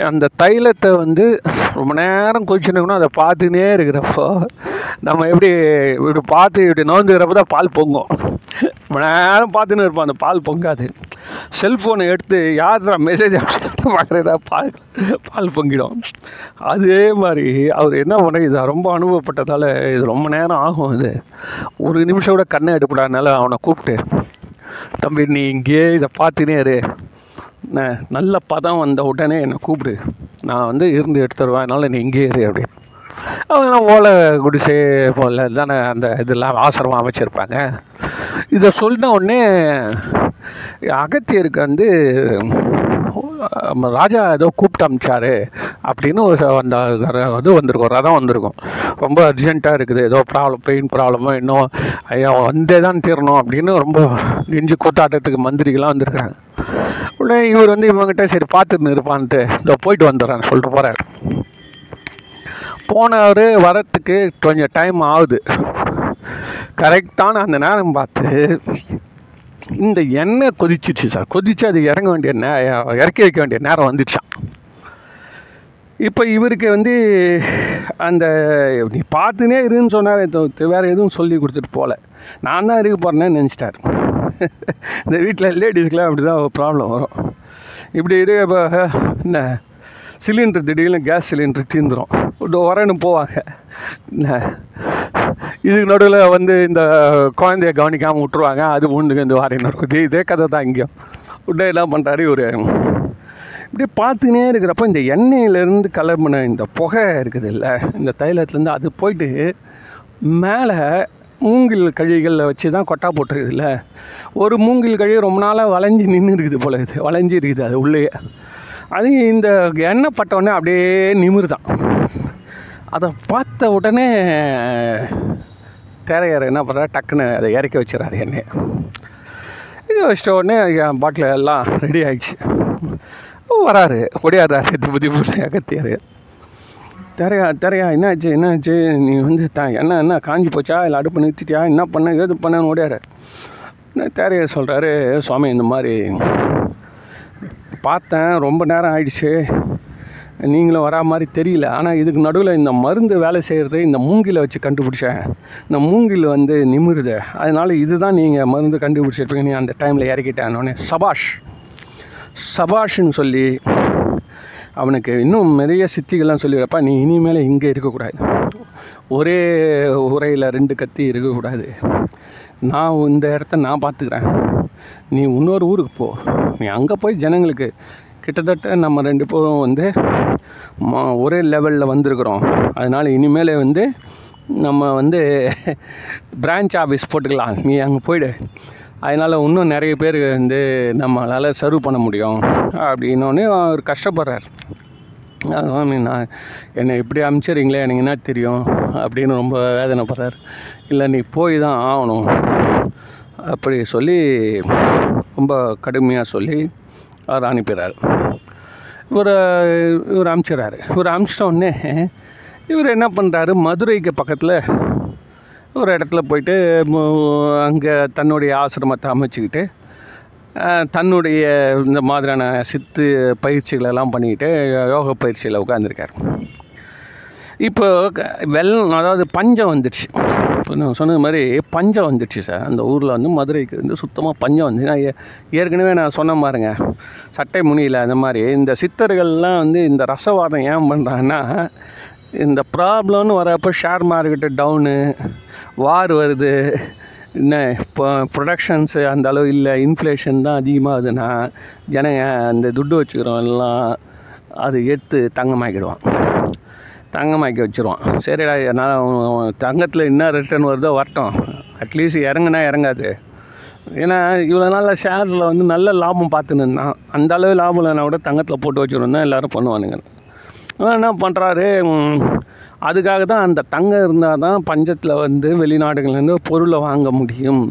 அந்த தைலத்தை வந்து ரொம்ப நேரம் கொதிச்சுனுக்கணும் அதை பார்த்துக்கினே இருக்கிறப்போ நம்ம எப்படி இப்படி பார்த்து இப்படி நோந்துக்கிறப்ப தான் பால் பொங்கும். ரொம்ப நேரம் பார்த்துன்னு இருப்போம் அந்த பால் பொங்காது. செல்ஃபோனை எடுத்து யார் மெசேஜ் பார்க்குறதா பால் பால் பொங்கிடும். அதே மாதிரி அவர் என்ன பண்ண இது ரொம்ப அனுபவப்பட்டதால் இது ரொம்ப நேரம் ஆகும் இது. ஒரு நிமிஷம் கூட கண்ணை எடுக்கூடாதுனால அவனை கூப்பிட்டு தம்பி நீ இங்கேயே இதை பார்த்துனே இரு. நல்ல பதம் வந்த உடனே என்னை கூப்பிடு. நான் வந்து இருந்து எடுத்துருவேன் அதனால் நீ இங்கேயே இரு அப்படின்னு. அவங்க ஓலை குடிசை போல தானே அந்த இதெல்லாம் ஆசிரமம் அமைச்சிருப்பாங்க. இதை சொன்ன உடனே அகத்தியருக்கு வந்து நம்ம ராஜா ஏதோ கூப்பிட்டு அமிச்சாரு அப்படின்னு ஒரு அந்த இது வந்திருக்கும் ரதம் வந்திருக்கும். ரொம்ப அர்ஜென்ட்டாக இருக்குது ஏதோ ப்ராப்ளம் பெயின் ப்ராப்ளமோ இன்னும் ஐயோ வந்தே தான் தீரணும் அப்படின்னு ரொம்ப நெஞ்சு கூத்தாட்டத்துக்கு மந்திரிகள்லாம் வந்திருக்காங்க உடனே இவர் வந்து இவங்ககிட்ட சரி பார்த்துட்டு இருப்பான்ட்டு இதோ போயிட்டு வந்துடுறேன் சொல்லிட்டு போகிறார் போனவர் வரத்துக்கு கொஞ்சம் டைம் ஆகுது. கரெக்டான அந்த நேரம் பார்த்து இந்த எண்ணெய் கொதிச்சிச்சு சார் கொதிச்சு அது இறங்க வேண்டிய நே இறக்கி வைக்க வேண்டிய நேரம் வந்துடுச்சான் இப்போ இவருக்கு வந்து அந்த நீ பார்த்துனே இருன்னு சொன்னார் வேறு எதுவும் சொல்லி கொடுத்துட்டு போகல நான் தான் இருக்க போகிறேன்னு நினச்சிட்டார். இந்த வீட்டில் லேடிஸ்க்கெலாம் அப்படி தான் ப்ராப்ளம் வரும். இப்படி இரு இப்போ என்ன? சிலிண்டர் திடீர்னு கேஸ் சிலிண்டர் தீந்துடும் இதோ வரேன்னு போவாங்க. இதுக்கு நடுவில் வந்து இந்த குழந்தைய கவனிக்காமல் விட்டுருவாங்க. அது உண்டு இந்த வாரின்னு இருக்கும் இதே இதே கதை தான் இங்கேயும். உடனே என்ன பண்ணுறாரு ஒரு இப்படியே பார்த்துக்கினே இருக்கிறப்ப இந்த எண்ணெயிலேருந்து கிளம்புன இந்த புகை இருக்குது இல்லை இந்த தைலத்துலேருந்து அது போயிட்டு மேலே மூங்கில் கழிகளில் வச்சு தான் கொட்டா போட்டுருக்குதுல்ல. ஒரு மூங்கில் கழி ரொம்ப நாளாக வளைஞ்சி நின்று இருக்குது போல இது வளைஞ்சி இருக்குது அது உள்ளேயே. அது இந்த எண்ணெய் பட்ட உடனே அப்படியே நிமிர்தான். அதை பார்த்த உடனே தேரையார் என்ன பண்ணுறாரு டக்குன்னு அதை இறக்கி வச்சிடறாரு எண்ணெயை. இது வச்சிட்ட உடனே என் பாட்டில் எல்லாம் ரெடி ஆகிடுச்சு வராரு. ஒடியாடுறாரு திருப்பதி பிள்ளை அகத்தியார். தெரையா தெரையா என்னாச்சு என்னாச்சு? நீ வந்து த என்ன என்ன காஞ்சி போச்சா? இல்லை அடுப்பு நிறுத்திட்டியா? என்ன பண்ண? ஏது பண்ணன்னு ஓடியாரு தேரையா சொல்கிறாரு சுவாமி இந்த மாதிரி பார்த்தேன் ரொம்ப நேரம் ஆயிடுச்சு. நீங்களும் வரா மாதிரி தெரியல. ஆனால் இதுக்கு நடுவில் இந்த மருந்து வேலை செய்கிறது இந்த மூங்கிலை வச்சு கண்டுபிடிச்சேன். இந்த மூங்கில் வந்து நிமிருது. அதனால் இதுதான் நீங்கள் மருந்து கண்டுபிடிச்சிருப்பீங்க நீ அந்த டைமில் இறக்கிட்டேன்னொடனே சபாஷ். சபாஷ்ன்னு சொல்லி அவனுக்கு இன்னும் நிறைய சித்திகள்லாம் சொல்லிடுறப்பா நீ இனிமேல் இங்கே இருக்கக்கூடாது. ஒரே உரையில் ரெண்டு கத்தி இருக்கக்கூடாது. நான் இந்த இடத்த நான் பார்த்துக்கிறேன். நீ இன்னொரு ஊருக்கு போ. நீ அங்கே போய் ஜனங்களுக்கு கிட்டத்தட்ட நம்ம ரெண்டு பேரும் வந்து ஒரே லெவலில் வந்திருக்கிறோம். அதனால் இனிமேல் வந்து நம்ம வந்து பிரான்ச் ஆஃபீஸ் போட்டுக்கலாம். நீ அங்கே போயிடு. அதனால் இன்னும் நிறைய பேர் வந்து நம்மளால் சர்வ் பண்ண முடியும். அப்படின்னோடனே அவர் கஷ்டப்படுறார். சுவாமி நான் என்னை இப்படி அனுப்பிச்சிடுறீங்களே எனக்கு என்ன தெரியும்? அப்படின்னு ரொம்ப வேதனைப்படுறார். இல்லை நீ போய் தான் ஆகணும். அப்படி சொல்லி ரொம்ப கடுமையாக சொல்லி அவர் அனுப்பிடுறார். இவர் இவர் அனுப்பிச்சிடுறாரு இவர் அனுப்பிச்சிட்டோடனே இவர் என்ன பண்ணுறாரு மதுரைக்கு பக்கத்தில் ஒரு இடத்துல போயிட்டு அங்கே தன்னுடைய ஆசிரமத்தை அமைச்சிக்கிட்டு தன்னுடைய இந்த மாதிரியான சித்து பயிற்சிகளெல்லாம் பண்ணிக்கிட்டு யோக பயிற்சியில் உட்காந்துருக்கார் இப்போ வெள்ளம் அதாவது பஞ்சம் வந்துடுச்சு இப்போ நான் சொன்னது மாதிரி பஞ்சம் வந்துடுச்சு சார். அந்த ஊரில் வந்து மதுரைக்கு வந்து சுத்தமாக பஞ்சம் வந்துச்சு. நான் ஏ- ஏற்கனவே நான் சொன்ன பாருங்க சட்டை முனியில் அந்த மாதிரி இந்த சித்தர்கள்லாம் வந்து இந்த ரசவாதம் ஏன் பண்ணுறாங்கன்னா இந்த ப்ராப்ளம்னு வரப்போ ஷேர் மார்க்கெட்டு டவுனு வார் வருது என்ன இப்போ ப்ரொடக்ஷன்ஸு அந்த அளவு இல்லை இன்ஃப்ளேஷன் தான் அதிகமாகுதுன்னா ஜனங்க அந்த துட்டு வச்சுக்கிறோம் எல்லாம் அது எடுத்து தங்கமாக்கிடுவான். தங்கமாக்கி வச்சுருவான். சரிடா நான் தங்கத்தில் என்ன ரிட்டர்ன் வருதோ வரட்டும். அட்லீஸ்ட் இறங்குனா இறங்காது. ஏன்னா இவ்வளோ நாளில் ஷேரில் வந்து நல்ல லாபம் பார்த்துன்னு அந்த அளவு லாபம் இல்லைனா கூட தங்கத்தில் போட்டு வச்சுருந்தா எல்லோரும் பண்ணுவானுங்க. என்ன பண்ணுறாரு அதுக்காக தான் அந்த தங்கம் இருந்தால் தான் பஞ்சத்தில் வந்து வெளிநாடுகள்லேருந்து பொருளை வாங்க முடியும்.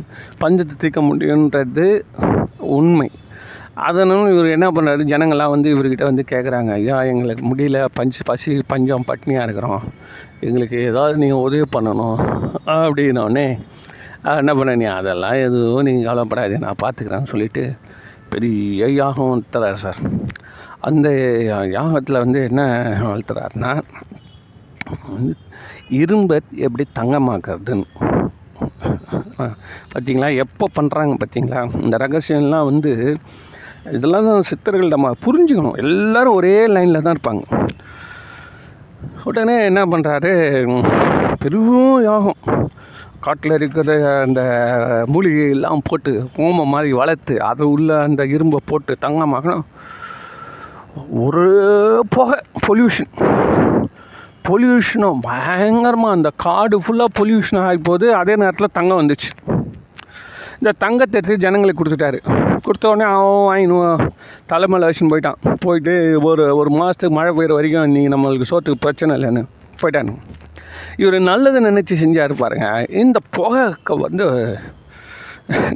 பஞ்சத்தை தீர்க்க முடியுன்றது உண்மை. அதனால் இவர் என்ன பண்ணுறாரு ஜனங்கள்லாம் வந்து இவர்கிட்ட வந்து கேட்குறாங்க ஐயா எங்களுக்கு முடியல. பஞ்சு பசி பஞ்சம் பட்னியாக இருக்கிறோம். எங்களுக்கு ஏதாவது நீங்கள் உதவி பண்ணணும். அப்படின்னோடனே என்ன பண்ண நீ? அதெல்லாம் எதுவும் நீங்கள் கவலைப்படாது நான் பார்த்துக்கிறேன்னு சொல்லிட்டு பெரிய யாகம் தரார் சார். அந்த யாகத்தில் வந்து என்ன வளர்த்துறாருன்னா இரும்பை எப்படி தங்கமாக்குறதுன்னு. பார்த்தீங்களா? எப்போ பண்ணுறாங்க பார்த்தீங்களா? இந்த ரகசியம்லாம் வந்து இதெல்லாம் தான் சித்தர்கள் நம்ம புரிஞ்சுக்கணும். எல்லோரும் ஒரே லைனில் தான் இருப்பாங்க. உடனே என்ன பண்ணுறாரு பெரும் யாகம். காட்டில் இருக்கிற அந்த மூலிகையெல்லாம் போட்டு கோமம் மாதிரி வளர்த்து அதை உள்ள அந்த இரும்பை போட்டு தங்கமாக்கணும். ஒரு புகை பொல்யூஷன். பொல்யூஷனும் பயங்கரமாக அந்த காடு ஃபுல்லாக பொல்யூஷன் ஆகி போகுது அதே நேரத்தில் தங்கம் வந்துச்சு. இந்த தங்கத்தை எடுத்து ஜனங்களுக்கு கொடுத்துட்டாரு. கொடுத்த உடனே அவன் வாங்கினு தலைமையில் வச்சுன்னு போயிட்டான். போயிட்டு ஒரு ஒரு மாதத்துக்கு மழை பெய்கிற வரைக்கும் நீங்கள் நம்மளுக்கு சோத்துக்கு பிரச்சனை இல்லைன்னு போயிட்டானு. இவர் நல்லது நினச்சி செஞ்சார் பாருங்க. இந்த புகை வந்து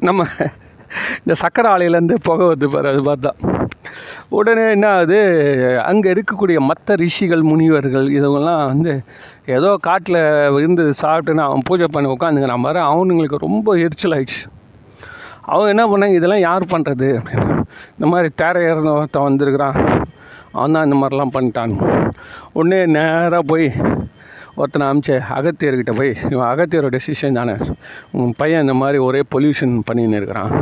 நம்ம இந்த சக்கரை ஆலையிலேருந்து புகை வருது பாரு அது பார்த்தா உடனே என்ன ஆகுது? அங்கே இருக்கக்கூடிய மற்ற ரிஷிகள் முனிவர்கள் இதுவெல்லாம் வந்து ஏதோ காட்டில் இருந்து சாப்பிட்டுன்னு அவன் பூஜை பண்ணி உட்காந்துங்க நான் வர அவனுங்களுக்கு ரொம்ப எரிச்சல் ஆயிடுச்சு அவன் என்ன பண்ணாங்க இதெல்லாம் யார் பண்ணுறது இந்த மாதிரி தேரையர் ஒருத்தன் வந்திருக்கிறான். அவன் தான் இந்த மாதிரிலாம் பண்ணிட்டான். உடனே நேராக போய் ஒருத்தனை அமிச்சு அகத்தியர்கிட்ட போய் இவன் அகத்தியரோட சிஷன் தானே உன் பையன் இந்த மாதிரி ஒரே பொல்யூஷன் பண்ணின்னு இருக்கிறான்.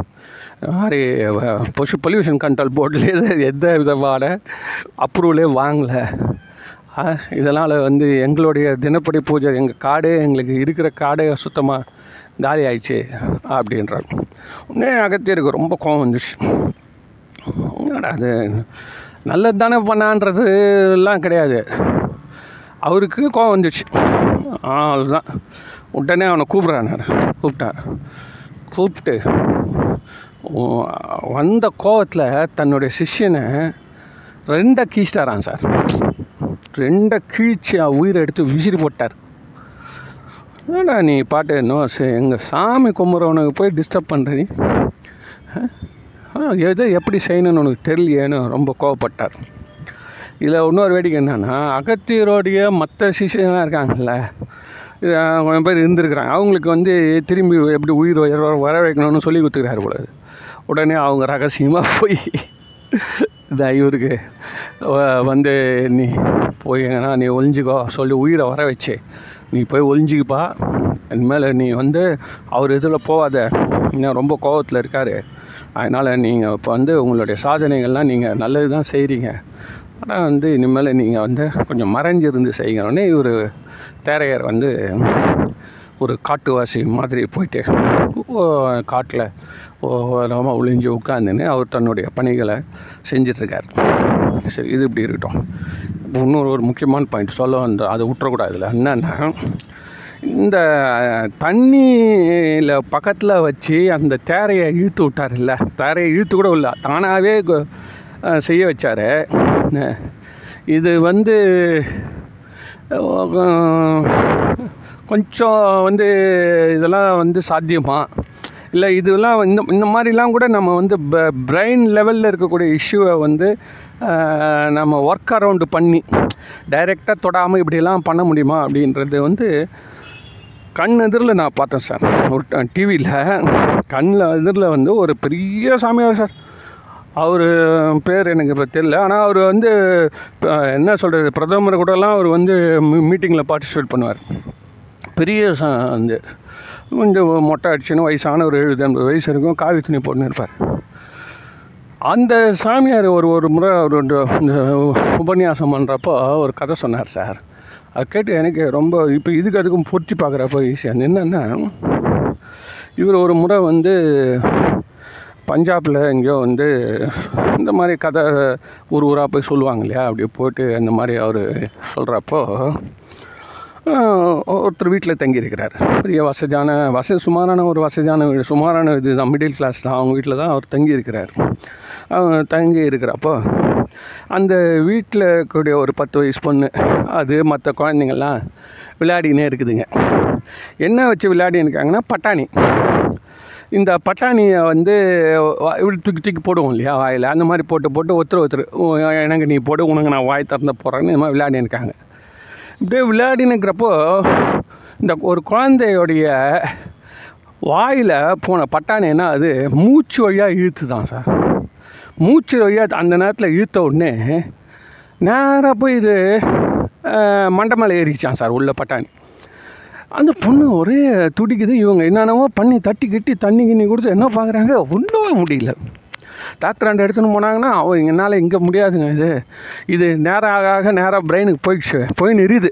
மாதிரி பொஷு பொல்யூஷன் கண்ட்ரோல் போர்டுலேயே எந்த விதமான அப்ரூவலே வாங்கலை. இதனால் வந்து எங்களுடைய தினப்படி பூஜை எங்கள் காடே எங்களுக்கு இருக்கிற காடே சுத்தமாக காலி ஆயிடுச்சு அப்படின்றார் உடனே அகத்தியருக்கு ரொம்ப கோவம் வந்துச்சு. அது நல்லது தானே பண்ணான்றதுலாம் கிடையாது. அவருக்கு கோவம் வந்துச்சு. அதுதான் உடனே அவனை கூப்பிட்றான் கூப்பிட்டான். கூப்பிட்டு வந்த கோவத்தில் தன்னுடைய சிஷ்யனை ரெண்டை கீச்சிட்டாரான் சார். ரெண்டை கீழ்ச்சி உயிரை எடுத்து விசிறி போட்டார். ஏடா நீ பாட்டு நோ எங்கள் சாமி கும்பிட்றவனுக்கு போய் டிஸ்டர்ப் பண்ணுற நீ? எதை எப்படி செய்யணும்னு உனக்கு தெரியலையேன்னு ரொம்ப கோவப்பட்டார். இதில் இன்னொரு வேடிக்கை என்னென்னா அகத்தியரோடைய மற்ற சிஷியெல்லாம் இருக்காங்கல்ல கொஞ்சம் பேர் இருந்திருக்கிறாங்க. அவங்களுக்கு வந்து திரும்பி எப்படி உயிர் வர வர வைக்கணும்னு சொல்லி கொடுத்துக்கிறாரு போல உடனே அவங்க ரகசியமாக போய் இந்த இவருக்கு வந்து நீ போய் எங்கன்னா நீ ஒழிஞ்சிக்கோ சொல்லி உயிரை வர வச்சு. நீ போய் ஒழிஞ்சிக்கப்பா இனிமேல் நீ வந்து அவர் இதில் போகாத இன்னும் ரொம்ப கோபத்தில் இருக்கார். அதனால் நீங்கள் இப்போ வந்து உங்களுடைய சாதனைகள்லாம் நீங்கள் நல்லது தான் செய்கிறீங்க ஆனால் வந்து இனிமேல் நீங்கள் வந்து கொஞ்சம் மறைஞ்சிருந்து செய்கிறோன்னே இவர் தேரையர் வந்து ஒரு காட்டுவாசி மாதிரி போயிட்டு காட்டில். ஓரமாக ஒளிஞ்சு உட்காந்துன்னு அவர் தன்னுடைய பணிகளை செஞ்சிட்ருக்கார். சரி இது இப்படி இருக்கட்டும். இன்னொரு ஒரு முக்கியமான பாயிண்ட் சொல்ல வந்து அதை விட்டுறக்கூடாதுல என்னென்னா இந்த தண்ணியில் பக்கத்தில் வச்சு அந்த தேரையை இழுத்து விட்டார் இல்லை தேரையை இழுத்து கூட இல்லை தானாகவே செய்ய வச்சார். இது வந்து கொஞ்சம் வந்து இதெல்லாம் வந்து சாத்தியமா? இல்லை இதெல்லாம் இந்த இந்த மாதிரிலாம் கூட நம்ம வந்து பிரெயின் லெவலில் இருக்கக்கூடிய இஷ்யூவை வந்து நம்ம ஒர்க் அரவுண்டு பண்ணி டைரெக்டாக தொடாமல் இப்படிலாம் பண்ண முடியுமா அப்படின்றது வந்து கண் எதிரில் நான் பார்த்தேன் சார். ஒரு டிவியில் கண்ணில் எதிரில் வந்து ஒரு பெரிய சாமியார் சார். அவர் பேர் எனக்கு இப்போ தெரியல. ஆனால் அவர் வந்து என்ன சொல்கிறது பிரதமர் கூடலாம் அவர் வந்து மீட்டிங்கில் பார்ட்டிசிபேட் பண்ணுவார். பெரிய வந்து கொஞ்சம் மொட்டை அடிச்சுன்னு வயசான ஒரு எழுபது ஐம்பது வயசு இருக்கும் காவி துணி போட்டுன்னு இருப்பார். அந்த சாமியார் ஒரு ஒரு முறை அவர் இந்த உபன்யாசம் பண்ணுறப்போ ஒரு கதை சொன்னார் சார். அது கேட்டு எனக்கு ரொம்ப இப்போ இதுக்கு அதுக்கும் பொருத்தி பார்க்குறப்போ ஈஸியாக என்னென்னா இவர் ஒரு முறை வந்து பஞ்சாபில் எங்கேயோ வந்து இந்த மாதிரி கதை ஊர் ஊராக போய் சொல்லுவாங்க இல்லையா அப்படி போயிட்டு அந்த மாதிரி அவர் சொல்கிறப்போ ஒருத்தர் வீட்டில் தங்கியிருக்கிறார். பெரிய வசதியான வசதி சுமாரான ஒரு வசதியான வீடு சுமாரான இது தான் மிடில் கிளாஸ் தான். அவங்க வீட்டில் தான் அவர் தங்கியிருக்கிறார். அவங்க தங்கி இருக்கிறப்போ அந்த வீட்டில் கூடிய ஒரு பத்து வயசு பொண்ணு அது மற்ற குழந்தைங்கள்லாம் விளையாடினே இருக்குதுங்க. என்ன வச்சு விளையாடின்னு இருக்காங்கன்னா பட்டாணி. இந்த பட்டாணியை வந்து இப்படி தூக்கி தூக்கி போடுவோம் இல்லையா வாயில். அந்த மாதிரி போட்டு போட்டு ஒருத்தர் ஒருத்தர் எனக்கு நீ போடு உனக்கு நான் வாய் திறந்து போகிறேன்னு இந்த மாதிரி விளையாடின்னு இருக்காங்க. இப்படியே விளையாடின்னு இருக்கிறப்போ இந்த ஒரு குழந்தையோடைய வாயில் போன பட்டாணின்னா அது மூச்சு வழியாக இழுத்து தான் சார். மூச்சு வழியாக அந்த நேரத்தில் இழுத்த உடனே நேராக போய் இது மண்டமலை மேலே ஏறிச்சான் சார் உள்ள பட்டாணி. அந்த பொண்ணு ஒரே துடிக்குது. இவங்க என்னென்னவோ பண்ணி தட்டி கட்டி தண்ணி கிண்ணி கொடுத்து என்ன பார்க்குறாங்க ஒன்றுமே முடியல. டாக்டர் ரெண்டு எடுத்துன்னு போனாங்கன்னா அவங்க என்னால் இங்கே முடியாதுங்க இது. இது நேரம் ஆக ஆக நேராக பிரெயினுக்கு போயிடுச்சு. போய் நெறியுது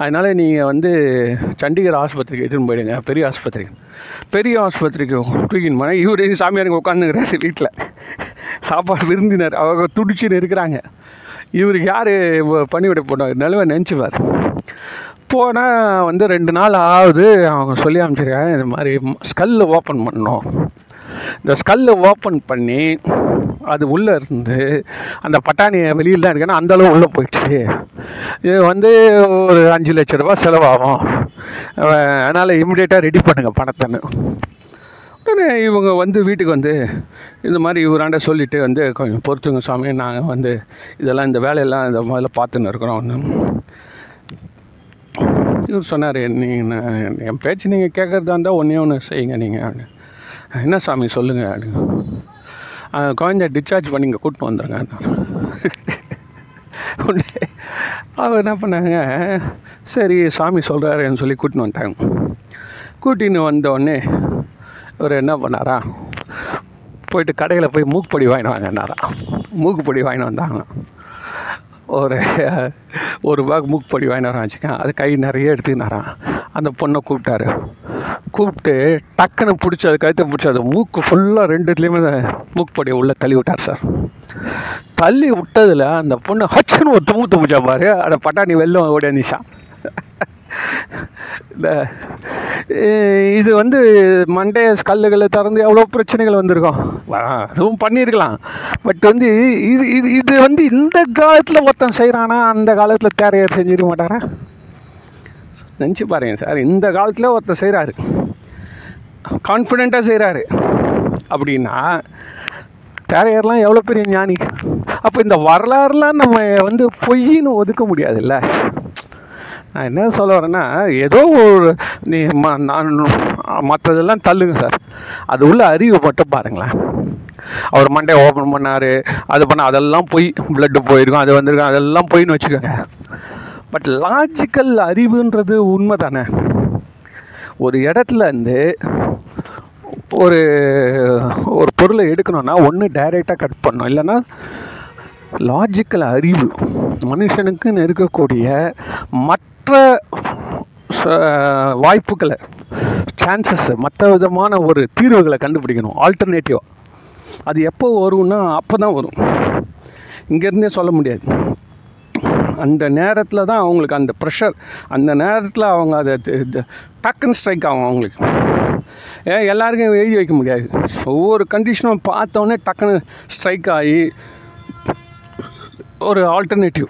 அதனால் நீங்கள் வந்து சண்டிகர் ஆஸ்பத்திரிக்கு எடுத்துன்னு போயிடுங்க. பெரிய ஆஸ்பத்திரிக்கு. பெரிய ஆஸ்பத்திரிக்கு தூக்கின்னு போனால் இவர் சாமியாருங்க உட்காந்துக்கிறாரு வீட்டில் சாப்பாடு விருந்தினர். அவங்க துடிச்சுன்னு இருக்கிறாங்க. இவருக்கு யார்? பண்ணிவிட போனார் நிலவை நினச்சிவார் போனால் வந்து ரெண்டு நாள் ஆகுது. அவங்க சொல்லி அமைச்சிருக்காங்க இது மாதிரி ஸ்கல்லு ஓப்பன் பண்ணோம் இந்த ஸ்கல்லு ஓப்பன் பண்ணி அது உள்ளே இருந்து அந்த பட்டாணியை வெளியில் தான் இருக்குன்னா அந்தளவு உள்ளே போயிடுச்சு. இது வந்து ஒரு அஞ்சு லட்ச ரூபா செலவாகும். அதனால் இமிடியேட்டாக ரெடி பண்ணுங்க பணத்தைன்னு. உடனே இவங்க வந்து வீட்டுக்கு வந்து இந்த மாதிரி இவராண்ட சொல்லிட்டு வந்து கொஞ்சம் பொறுத்துங்க சாமி நாங்கள் வந்து இதெல்லாம் இந்த வேலையெல்லாம் இந்த முதல்ல பார்த்துன்னு இருக்கிறோம். ஒன்று இவர் சொன்னார் நீங்கள் என் பேச்சு நீங்கள் கேட்குறதா இருந்தால் ஒன்றே ஒன்று செய்யுங்க நீங்கள் என்ன சாமி சொல்லுங்கள் அப்படின்னு குழந்தைய டிஸ்சார்ஜ் பண்ணி இங்கே கூட்டின்னு வந்துடுங்க உடனே அவர் என்ன பண்ணாங்க சரி சாமி சொல்கிறாருன்னு சொல்லி கூட்டின்னு வந்துட்டாங்க. கூட்டின்னு வந்தோடனே இவர் என்ன பண்ணாரா போயிட்டு கடையில் போய் மூக்குப்பொடி வாங்கிட்டு வாங்கினாரா மூக்குப்பொடி வாங்கிட்டு வந்தாங்க. ஒரு ஒரு பேக் மூக்குப்பொடி வாங்கினாரான் வச்சுக்கேன் அது கை நிறைய எடுத்துக்கினாரான் அந்த பொண்ணை கூப்பிட்டாரு. கூப்பிட்டு டக்குன்னு பிடிச்சி அது கழுத்தை பிடிச்சி அது மூக்கு ஃபுல்லாக ரெண்டுத்துலேயுமே மூக்குப்படியை உள்ளே தள்ளி விட்டார் சார். தள்ளி விட்டதில் அந்த பொண்ணு ஹச்சுன்னு ஒரு தும்பு தும்பிச்சா பாரு அதை பட்டாணி வெள்ளம் ஓடியாந்துச்சான் இந்த இது வந்து மண்டே கல்லுகளை திறந்து எவ்வளோ பிரச்சனைகள் வந்திருக்கும். அதுவும் பண்ணியிருக்கலாம். பட் வந்து இது இது இது வந்து இந்த காலத்தில் ஒருத்தன் செய்கிறானா அந்த காலத்தில் தேரையர் செஞ்சிருக்க மாட்டாரா? நினச்சி பாருங்க சார். இந்த காலத்தில் ஒருத்தர் செய்கிறாரு கான்ஃபிடெண்ட்டாக செய்கிறாரு அப்படின்னா தேரையர்லாம் எவ்வளோ பெரிய ஞானி? அப்போ இந்த வரலாறுலாம் நம்ம வந்து பொய்ன்னு ஒதுக்க முடியாதுல்ல. நான் என்ன சொல்ல வரேன்னா ஏதோ ஒரு நீ ம நான் மற்றதெல்லாம் தள்ளுங்க சார். அது உள்ள அறிவு மட்டும் பாருங்களேன். அவர் மண்டையை ஓப்பன் பண்ணார். அது பண்ண அதெல்லாம் போய். பிளட்டு போயிருக்கும் அது வந்திருக்கும் அதெல்லாம் போயின்னு வச்சுக்கோங்க. பட் லாஜிக்கல் அறிவுன்றது உண்மை தானே ஒரு இடத்துல இருந்து ஒரு ஒரு பொருளை எடுக்கணும்னா ஒன்று டைரெக்டாக கட் பண்ணணும். இல்லைன்னா லாஜிக்கல் அறிவு மனுஷனுக்குன்னு இருக்கக்கூடிய மற்ற ச- வாய்ப்புகளை சான்சஸ் மற்ற விதமான ஒரு தீர்வுகளை கண்டுபிடிக்கணும். ஆல்டர்னேட்டிவாக அது எப்போ வரும்னா அப்போ தான் வரும் இங்கேருந்தே சொல்ல முடியாது. அந்த நேரத்தில் தான் அவங்களுக்கு அந்த ப்ரெஷர் அந்த நேரத்தில் அவங்க அதை டக்குன்னு ஸ்ட்ரைக் ஆகும் அவங்களுக்கு. ஏன் எல்லாருக்கும் எழுதி வைக்க முடியாது. ஒவ்வொரு கண்டிஷனும் பார்த்தோன்னே டக்குன்னு ஸ்ட்ரைக் ஆகி ஒரு ஆல்டர்னேட்டிவ்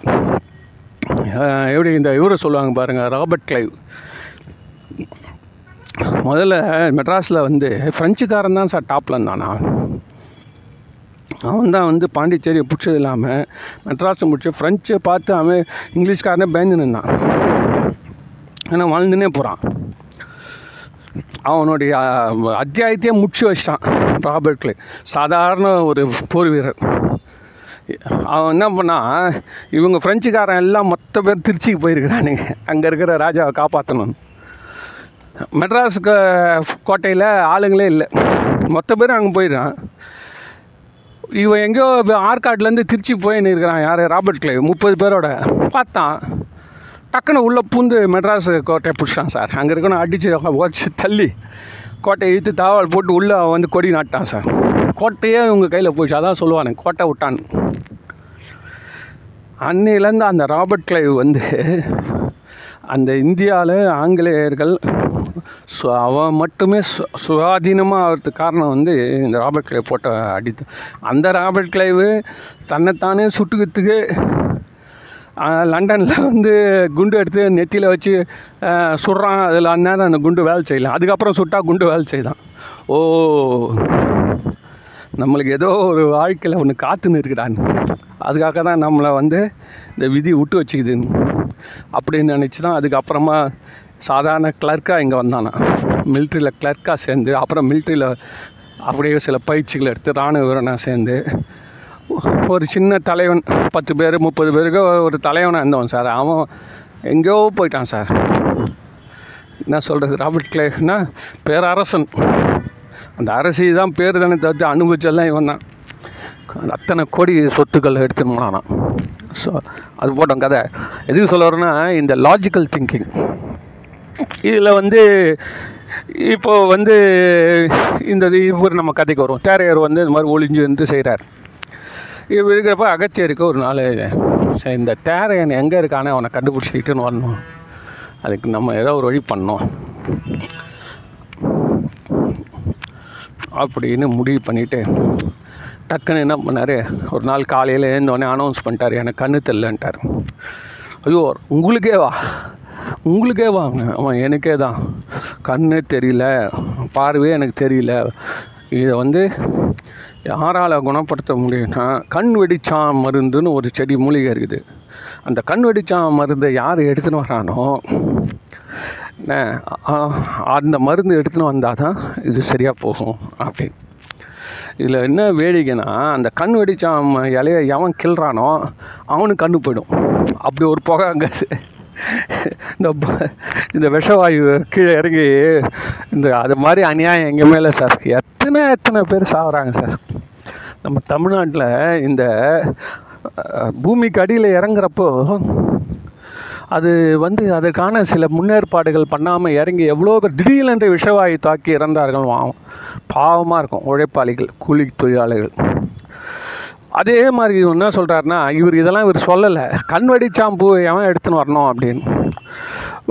எப்படி இந்த இவரை சொல்லுவாங்க பாருங்கள் ராபர்ட் கிளைவ் முதல்ல மெட்ராஸில் வந்து ஃப்ரெஞ்சுக்காரன் தான் சார் டாப்பில் இருந்தானா? அவன் தான் வந்து பாண்டிச்சேரியை பிடிச்சது இல்லாமல் மெட்ராஸை முடிச்சு ஃப்ரெஞ்சை பார்த்து அவன் இங்கிலீஷ்காரனே பயந்து நின்னான். ஏன்னா வாழ்ந்துனே போகிறான் அவனுடைய அத்தியாயத்தையே முடிச்சு வச்சிட்டான் ராபர்ட் கிளே சாதாரண ஒரு போர் வீரர். அவன் என்ன பண்ணான் இவங்க ஃப்ரெஞ்சுக்காரன் எல்லாம் மொத்த பேர் திருச்சிக்கு போயிருக்கிறானுங்க. அங்கே இருக்கிற ராஜாவை காப்பாற்றணும் மெட்ராஸுக்கு கோட்டையில் ஆளுங்களே இல்லை. மொத்த பேரும் அங்கே போயிடுறான். இவன் எங்கேயோ ஆற்காட்லேருந்து திருச்சி போயின்னு இருக்கிறான். யார்? ராபர்ட் கிளைவ் முப்பது பேரோட. பார்த்தான். டக்குன்னு உள்ளே பூந்து மெட்ராஸ் கோட்டையை பிடிச்சான் சார். அங்கே இருக்கணும் அடித்து உடச்சி தள்ளி கோட்டையை இழுத்து தாவல் போட்டு உள்ளே அவன் வந்து கொடி நாட்டான் சார். கோட்டையே இவங்க கையில் போச்சு. அதான் சொல்லுவானுங்க கோட்டை விட்டான் அன்னையிலேருந்து அந்த ராபர்ட் கிளைவ் வந்து அந்த இந்தியாவில் ஆங்கிலேயர்கள் சு அவன் மட்டுமே சு சுயாதீனமாக ஆகிறதுக்கு காரணம் வந்து இந்த ராபர்ட் கிளைவ் போட்ட அடித்து அந்த ராபர்ட் கிளைவு தன்னைத்தானே சுட்டுக்கிறதுக்கு லண்டனில் வந்து குண்டு எடுத்து நெத்தியில் வச்சு சுடுறான் அதில் அந்நேரம் அந்த குண்டு வேலை செய்யலாம் அதுக்கப்புறம் சுட்டா குண்டு வேலை செய்தான். ஓ நம்மளுக்கு ஏதோ ஒரு வாழ்க்கையில் ஒன்று காத்துன்னு இருக்குடான்னு அதுக்காக தான் நம்மளை வந்து இந்த விதி விட்டு வச்சுக்குது. அப்படின்னு நினச்சி தான் அதுக்கப்புறமா சாதாரண கிளர்க்காக இங்கே வந்தானா? மிலிட்ரியில் கிளர்க்காக சேர்ந்து அப்புறம் மிலிட்ரியில் அப்படியே சில பயிற்சிகள் எடுத்து இராணுவ வீரனாக சேர்ந்து ஒரு சின்ன தலைவன் பத்து பேர் முப்பது பேருக்கு ஒரு தலைவனாக இருந்தவன் சார். அவன் எங்கேயோ போயிட்டான் சார். என்ன சொல்கிறது ராபர்ட் கிளேனா பேரரசன். அந்த அரசி தான் பேர் தானே தவிர்த்து அனுபவிச்செல்லாம் இவன் தான். அத்தனை கோடி சொத்துக்கள் எடுத்துன்னு ஸோ அது போட்டோம் கதை. எதுக்கு சொல்ல வரேன்னா இந்த லாஜிக்கல் திங்கிங் இதில் வந்து இப்போ வந்து இந்த இவர் நம்ம கதைக்கு வரும் தேரையர் வந்து இந்த மாதிரி ஒளிஞ்சு வந்து செய்கிறார். இவர் இருக்கிறப்ப அகத்தியருக்கு ஒரு நாள் சரி இந்த தேரையன் எங்கே இருக்கானே அவனை கண்டுபிடிச்சிக்கிட்டுன்னு வரணும். அதுக்கு நம்ம ஏதோ ஒரு வழி பண்ணோம் அப்படின்னு முடிவு பண்ணிவிட்டு டக்குன்னு என்ன பண்ணார்? ஒரு நாள் காலையில் எழுந்தோடனே அனௌன்ஸ் பண்ணிட்டார். எனக்கு கண்ணு தெரிலன்ட்டார் ஐயோ உங்களுக்கே வா. உங்களுக்கே வாங்க அவன் எனக்கே தான். கண்ணே தெரியல பார்வையே எனக்கு தெரியல. இதை வந்து யாரால் குணப்படுத்த முடியும்னா கண் வெடிச்சா மருந்துன்னு ஒரு செடி மூலிகை இருக்குது. அந்த கண் வெடிச்சா மருந்தை யார் எடுத்துன்னு வரானோ அந்த மருந்து எடுத்துன்னு வந்தால் தான் இது சரியாக போகும் அப்படின்னு. இதில் என்ன வேடிக்கைன்னா அந்த கண் வெடிச்சா இலையை இலைய எவன் கிள்றானோ அவனுக்கு கண்ணு போயிடும். அப்படி ஒரு புகை அங்கே இந்த ப- இந்த விஷவாயு கீழே இறங்கி இந்த அது மாதிரி அநியாயம் எங்கள் மேலே சார் எத்தனை எத்தனை பேர் சாகுறாங்க சார் நம்ம தமிழ்நாட்டில் இந்த பூமிக்கு அடியில் இறங்குறப்போ அது வந்து அதற்கான சில முன்னேற்பாடுகள் பண்ணாமல் இறங்கி எவ்வளோ பேர் திடீரென்று விஷவாயு தாக்கி இறந்தார்கள் பாவமாக இருக்கும் உழைப்பாளிகள் கூலி தொழிலாளர்கள் அதே மாதிரி இவர் என்ன சொல்கிறாருன்னா இவர் இதெல்லாம் இவர் சொல்லலை. கண் வெடிச்சாம்பூ எவன் எடுத்துன்னு வரணும் அப்படின்னு.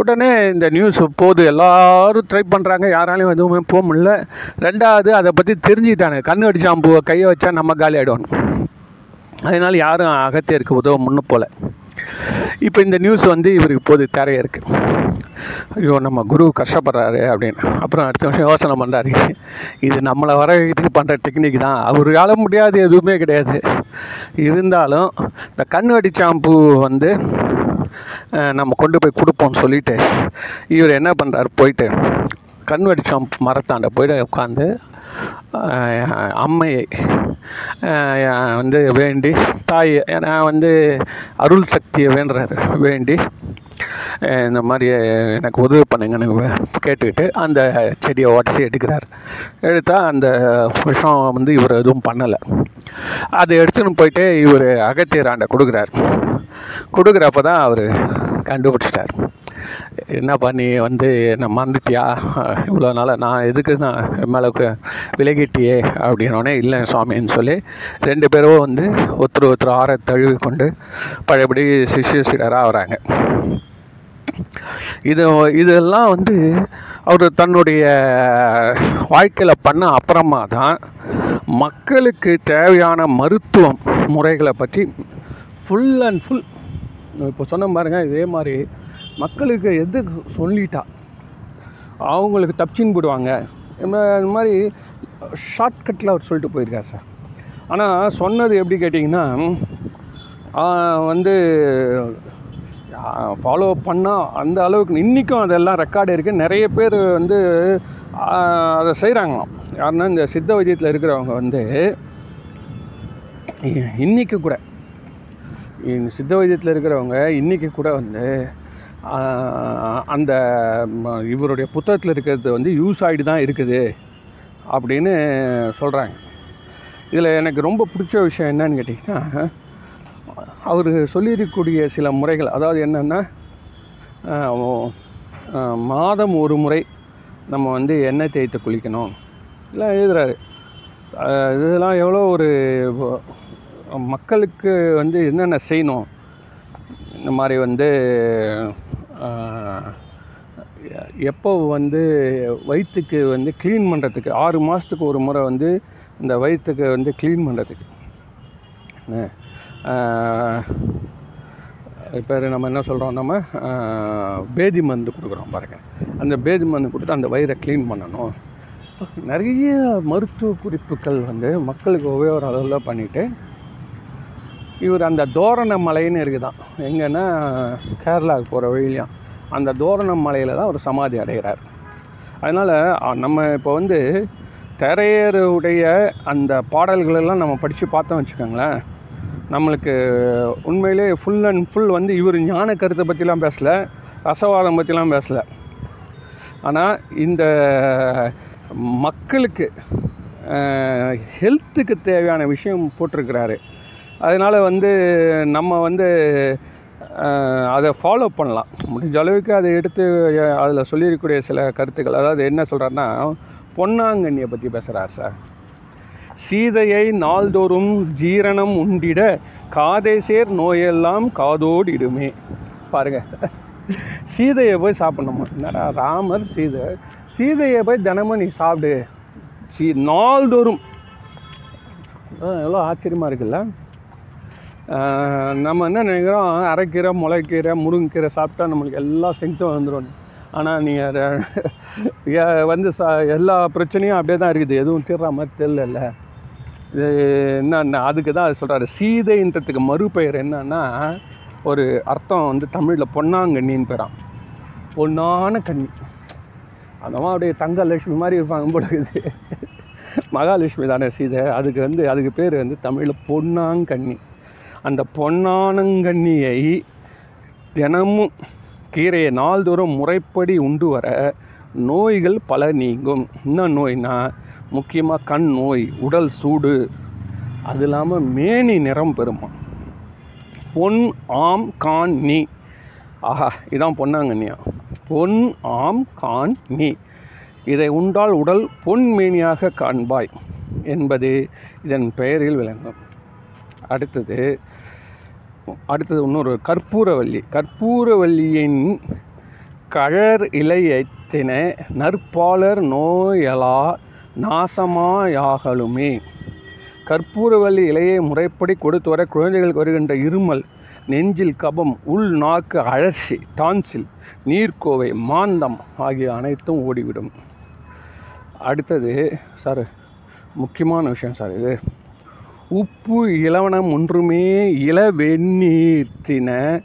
உடனே இந்த நியூஸ் போகுது எல்லாரும் ட்ரை பண்ணுறாங்க யாராலையும் எதுவுமே போக முடியல. ரெண்டாவது அதை பற்றி தெரிஞ்சுக்கிட்டாங்க. கண் வெடிச்சாம்பூவை கையை வச்சா நம்ம காலி ஆகிடுவோம் அதனால யாரும் அகத்தியருக்கு உதவ முன்னு போகலை இப்போ இந்த நியூஸ் வந்து இவருக்கு போது தேரையா இருக்குது ஐயோ நம்ம குரு கஷ்டப்படுறாரு அப்படின்னு. அப்புறம் அடுத்த வருஷம் யோசனை பண்ணுறாரு இது நம்மளை வர இதுக்கு பண்ணுற டெக்னிக் தான். அவரால் முடியாது எதுவுமே கிடையாது. இருந்தாலும் இந்த கண் ஷாம்பு வந்து நம்ம கொண்டு போய் கொடுப்போம்னு சொல்லிட்டு இவர் என்ன பண்ணுறாரு போயிட்டு கண்வடி ஷாம்பு மரத்தாண்ட போய்ட்டு உட்காந்து அம்மையை வந்து வேண்டி தாய் நான் வந்து அருள் சக்தியை வேண்டுறாரு வேண்டி இந்த மாதிரி எனக்கு உதவி பண்ணுங்கன்னு கேட்டுக்கிட்டு அந்த செடியை உடச்சி எடுக்கிறார். எடுத்தால் அந்த விஷம் வந்து இவர் எதுவும் பண்ணலை. அதை எடுத்துன்னு போயிட்டு இவர் அகத்தியராண்டை கொடுக்குறார். கொடுக்குறப்ப தான் அவர் கண்டுபிடிச்சிட்டார். என்னப்பா நீ வந்து என்ன மறந்துட்டியா? இவ்வளோ நாளாக நான் எதுக்கு நான் என் மேலே விலகிட்டியே அப்படின்னோடனே இல்லை சுவாமின்னு சொல்லி ரெண்டு பேரும் வந்து ஒருத்தர் ஒருத்தர் ஆற தழுவி கொண்டு பழையபடி சிஷ்ய சீடராக வராங்க. இது இதெல்லாம் வந்து அவர் தன்னுடைய வாழ்க்கையில் பண்ண அப்புறமா தான் மக்களுக்கு தேவையான மருத்துவம் முறைகளை பற்றி ஃபுல் அண்ட் ஃபுல் இப்போ சொன்ன பாருங்க இதே மாதிரி மக்களுக்கு எது சொல்லிட்டா அவங்களுக்கு தப்பிச்சின்னு போடுவாங்க இந்த மாதிரி ஷார்ட்கட்டில் அவர் சொல்லிட்டு போயிருக்கார் சார். ஆனால் சொன்னது எப்படி கேட்டிங்கன்னா வந்து ஃபாலோ பண்ணால் அந்த அளவுக்கு இன்றைக்கும் அதெல்லாம் ரெக்கார்டு இருக்குது நிறைய பேர் வந்து அதை செய்கிறாங்களாம் யாருன்னா இந்த சித்த வைத்தியத்தில் இருக்கிறவங்க வந்து இன்றைக்கி இன்னைக்கு கூட இந்த சித்த வைத்தியத்தில் இருக்கிறவங்க இன்றைக்கி கூட வந்து அந்த ம- இவருடைய புத்தகத்தில் இருக்கிறது வந்து யூஸ் ஆகிட்டு தான் இருக்குது அப்படின்னு சொல்கிறாங்க இதில் எனக்கு ரொம்ப பிடிச்ச விஷயம் என்னன்னு கேட்டிங்கன்னா அவர் சொல்லியிருக்கக்கூடிய சில முறைகள் அதாவது என்னென்னா மாதம் ஒரு முறை நம்ம வந்து எண்ணெய் தேய்த்து குளிக்கணும். இல்லை எழுதுறாரு. இதெல்லாம் எவ்வளோ ஒரு மக்களுக்கு வந்து என்னென்ன செய்யணும்? இந்த மாதிரி வந்து எப்போ வந்து வயிற்றுக்கு வந்து க்ளீன் பண்ணுறதுக்கு ஆறு மாதத்துக்கு ஒரு முறை வந்து இந்த வயிற்றுக்கு வந்து க்ளீன் பண்ணுறதுக்கு இப்போ நம்ம என்ன சொல்கிறோம் நம்ம பேதி மருந்து கொடுக்குறோம் பாருங்கள் அந்த பேதி மருந்து கொடுத்து அந்த வயிறை க்ளீன் பண்ணணும். நிறைய மருத்துவ குறிப்புகள் வந்து மக்களுக்கு உபயோக அளவில் பண்ணிவிட்டு இவர் அந்த தோரண மலைன்னு இருக்குதான். எங்கன்னா கேரளாவுக்கு போகிற வழியிலையும் அந்த தோரண மலையில் தான் அவர் சமாதி அடைகிறார். அதனால் நம்ம இப்போ வந்து திரையருடைய அந்த பாடல்களெல்லாம் நம்ம படித்து பார்த்தோம் வச்சுக்கோங்களேன். நம்மளுக்கு உண்மையிலே ஃபுல் அண்ட் ஃபுல் வந்து இவர் ஞான கருத்தை பற்றிலாம் பேசலை ரசவாதம் பற்றிலாம் பேசல. ஆனால் இந்த மக்களுக்கு ஹெல்த்துக்கு தேவையான விஷயம் போட்டிருக்கிறாரு. அதனால் வந்து நம்ம வந்து அதை ஃபாலோ பண்ணலாம். முடிஞ்ச அளவுக்கு அதை எடுத்து அதில் சொல்லியிருக்கக்கூடிய சில கருத்துக்கள். அதாவது என்ன சொல்கிறாருன்னா பொன்னாங்கண்ணியை பற்றி பேசுகிறார் சார். சீதையை நாள்தோறும் ஜீரணம் உண்டிட காதேசேர் நோயெல்லாம் காதோடிடுமே பாருங்க. சீதையை போய் சாப்பிடணுமா. என்னடா ராமர் சீதை. சீதையை போய் தினமும் நீ சாப்பிடு. சீ நாள்தோறும். எவ்வளோ ஆச்சரியமாக இருக்குல்ல? நம்ம என்ன நினைக்கிறோம்? அரைக்கீரை முளைக்கீரை முருங்கைக்கீரை சாப்பிட்டா நம்மளுக்கு எல்லா ஸ்ட்ரென்த்தும் வந்துடும் ஆனால் நீங்கள் வந்து சா எல்லா பிரச்சனையும் அப்படியே தான் இருக்குது. எதுவும் தீர்ற மாதிரி தெரியல இது என்னென்ன அதுக்கு தான் அது சொல்கிறாரு சீதைன்றதுக்கு மறுபெயர் என்னன்னா ஒரு அர்த்தம் வந்து தமிழில் பொன்னாங்கண்ணின்னு பேராம். பொன்னான கண்ணி அந்த அப்படியே தங்க லட்சுமி மாதிரி இருப்பாங்க போல இருக்குது. மகாலட்சுமி தானே சீதை. அதுக்கு வந்து அதுக்கு பேர் வந்து தமிழில் பொன்னாங்கண்ணி. அந்த பொன்னானங்கண்ணியை தினமும் கீரையை நாள்தோறும் முறைப்படி உண்டு வர நோய்கள் பல நீங்கும். என்ன நோய்னா முக்கியமாக கண் நோய் உடல் சூடு அது இல்லாமல் மேனி நிறம் பெறுமா பொன் ஆம் கான் நீ. ஆஹா இதான் பொன்னாங்கண்ணியா? பொன் ஆம் கான் நீ. இதை உண்டால் உடல் பொன்மேனியாக காண்பாய் என்பது இதன் பெயரில் விளங்கும். அடுத்தது அடுத்தது இன்னொரு கற்பூரவல்லி. கற்பூரவல்லியின் கழர் இலையத்தின நற்பாலர் நோயலா நாசமாயாகலுமே. கற்பூரவல்லி இலையை முறைப்படி கொடுத்து வர குழந்தைகளுக்கு வருகின்ற இருமல் நெஞ்சில் கபம் உள் நாக்கு அழற்சி டான்சில் நீர்க்கோவை மாந்தம் ஆகிய அனைத்தும் ஓடிவிடும். அடுத்தது சார் முக்கியமான விஷயம் சார் இது. உப்பு இலவனம் ஒன்றுமே இளவெந்நீர்த்தின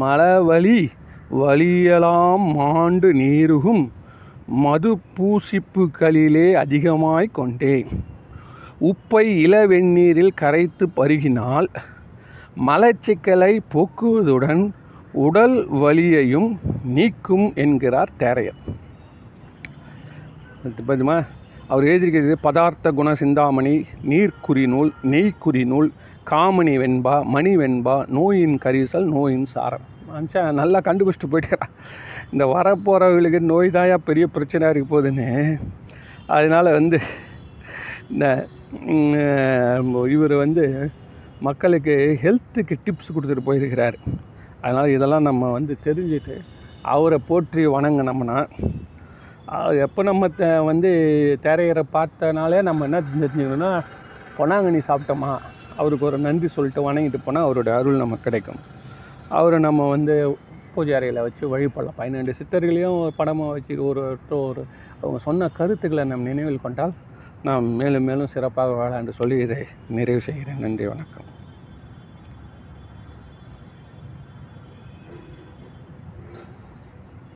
மலவழி வழியலாம் மாண்டு நீருகும் மது பூசிப்புகளிலே அதிகமாய் கொண்டேன். உப்பை இளவெந்நீரில் கரைத்து பருகினால் மலச்சிக்கலை போக்குவதுடன் உடல் வலியையும் நீக்கும் என்கிறார் தேரையர். பார்த்தீமா அவர் எழுதியிருக்கிறது பதார்த்த குண சிந்தாமணி நீர்க்குறி நூல் நெய்க்குறி நூல் காமணி வெண்பா மணி வெண்பா நோயின் கரிசல் நோயின் சாரம். மனுஷன் நல்லா கண்டுபிடிச்சிட்டு போயிட்டாரா? இந்த வரப்போகிறவங்களுக்கு நோய் தாயா பெரிய பிரச்சனையாக இருக்க போகுதுன்னு அதனால் வந்து இந்த இவர் வந்து மக்களுக்கு ஹெல்த்துக்கு டிப்ஸ் கொடுத்துட்டு போயிருக்கிறார். அதனால் இதெல்லாம் நம்ம வந்து தெரிஞ்சுட்டு அவரை போற்றி வணங்கினோம்னா எப்போ நம்ம த வந்து திரையரை பார்த்தனாலே நம்ம என்ன தெரிஞ்சுக்கணும்னா பொன்னாங்கண்ணி சாப்பிட்டோமா? அவருக்கு ஒரு நன்றி சொல்லிட்டு வணங்கிட்டு போனால் அவருடைய அருள் நமக்கு கிடைக்கும். அவரை நம்ம வந்து பூஜை அறையில் வச்சு வழிபடலாம். பன்னெண்டு சித்தர்களையும் ஒரு படமாக வச்சு ஒரு ஒரு அவங்க சொன்ன கருத்துக்களை நம் நினைவில் கொண்டால் நாம் மேலும் மேலும் சிறப்பாக வாழ என்று சொல்லி இதை நிறைவு செய்கிறேன். நன்றி வணக்கம்.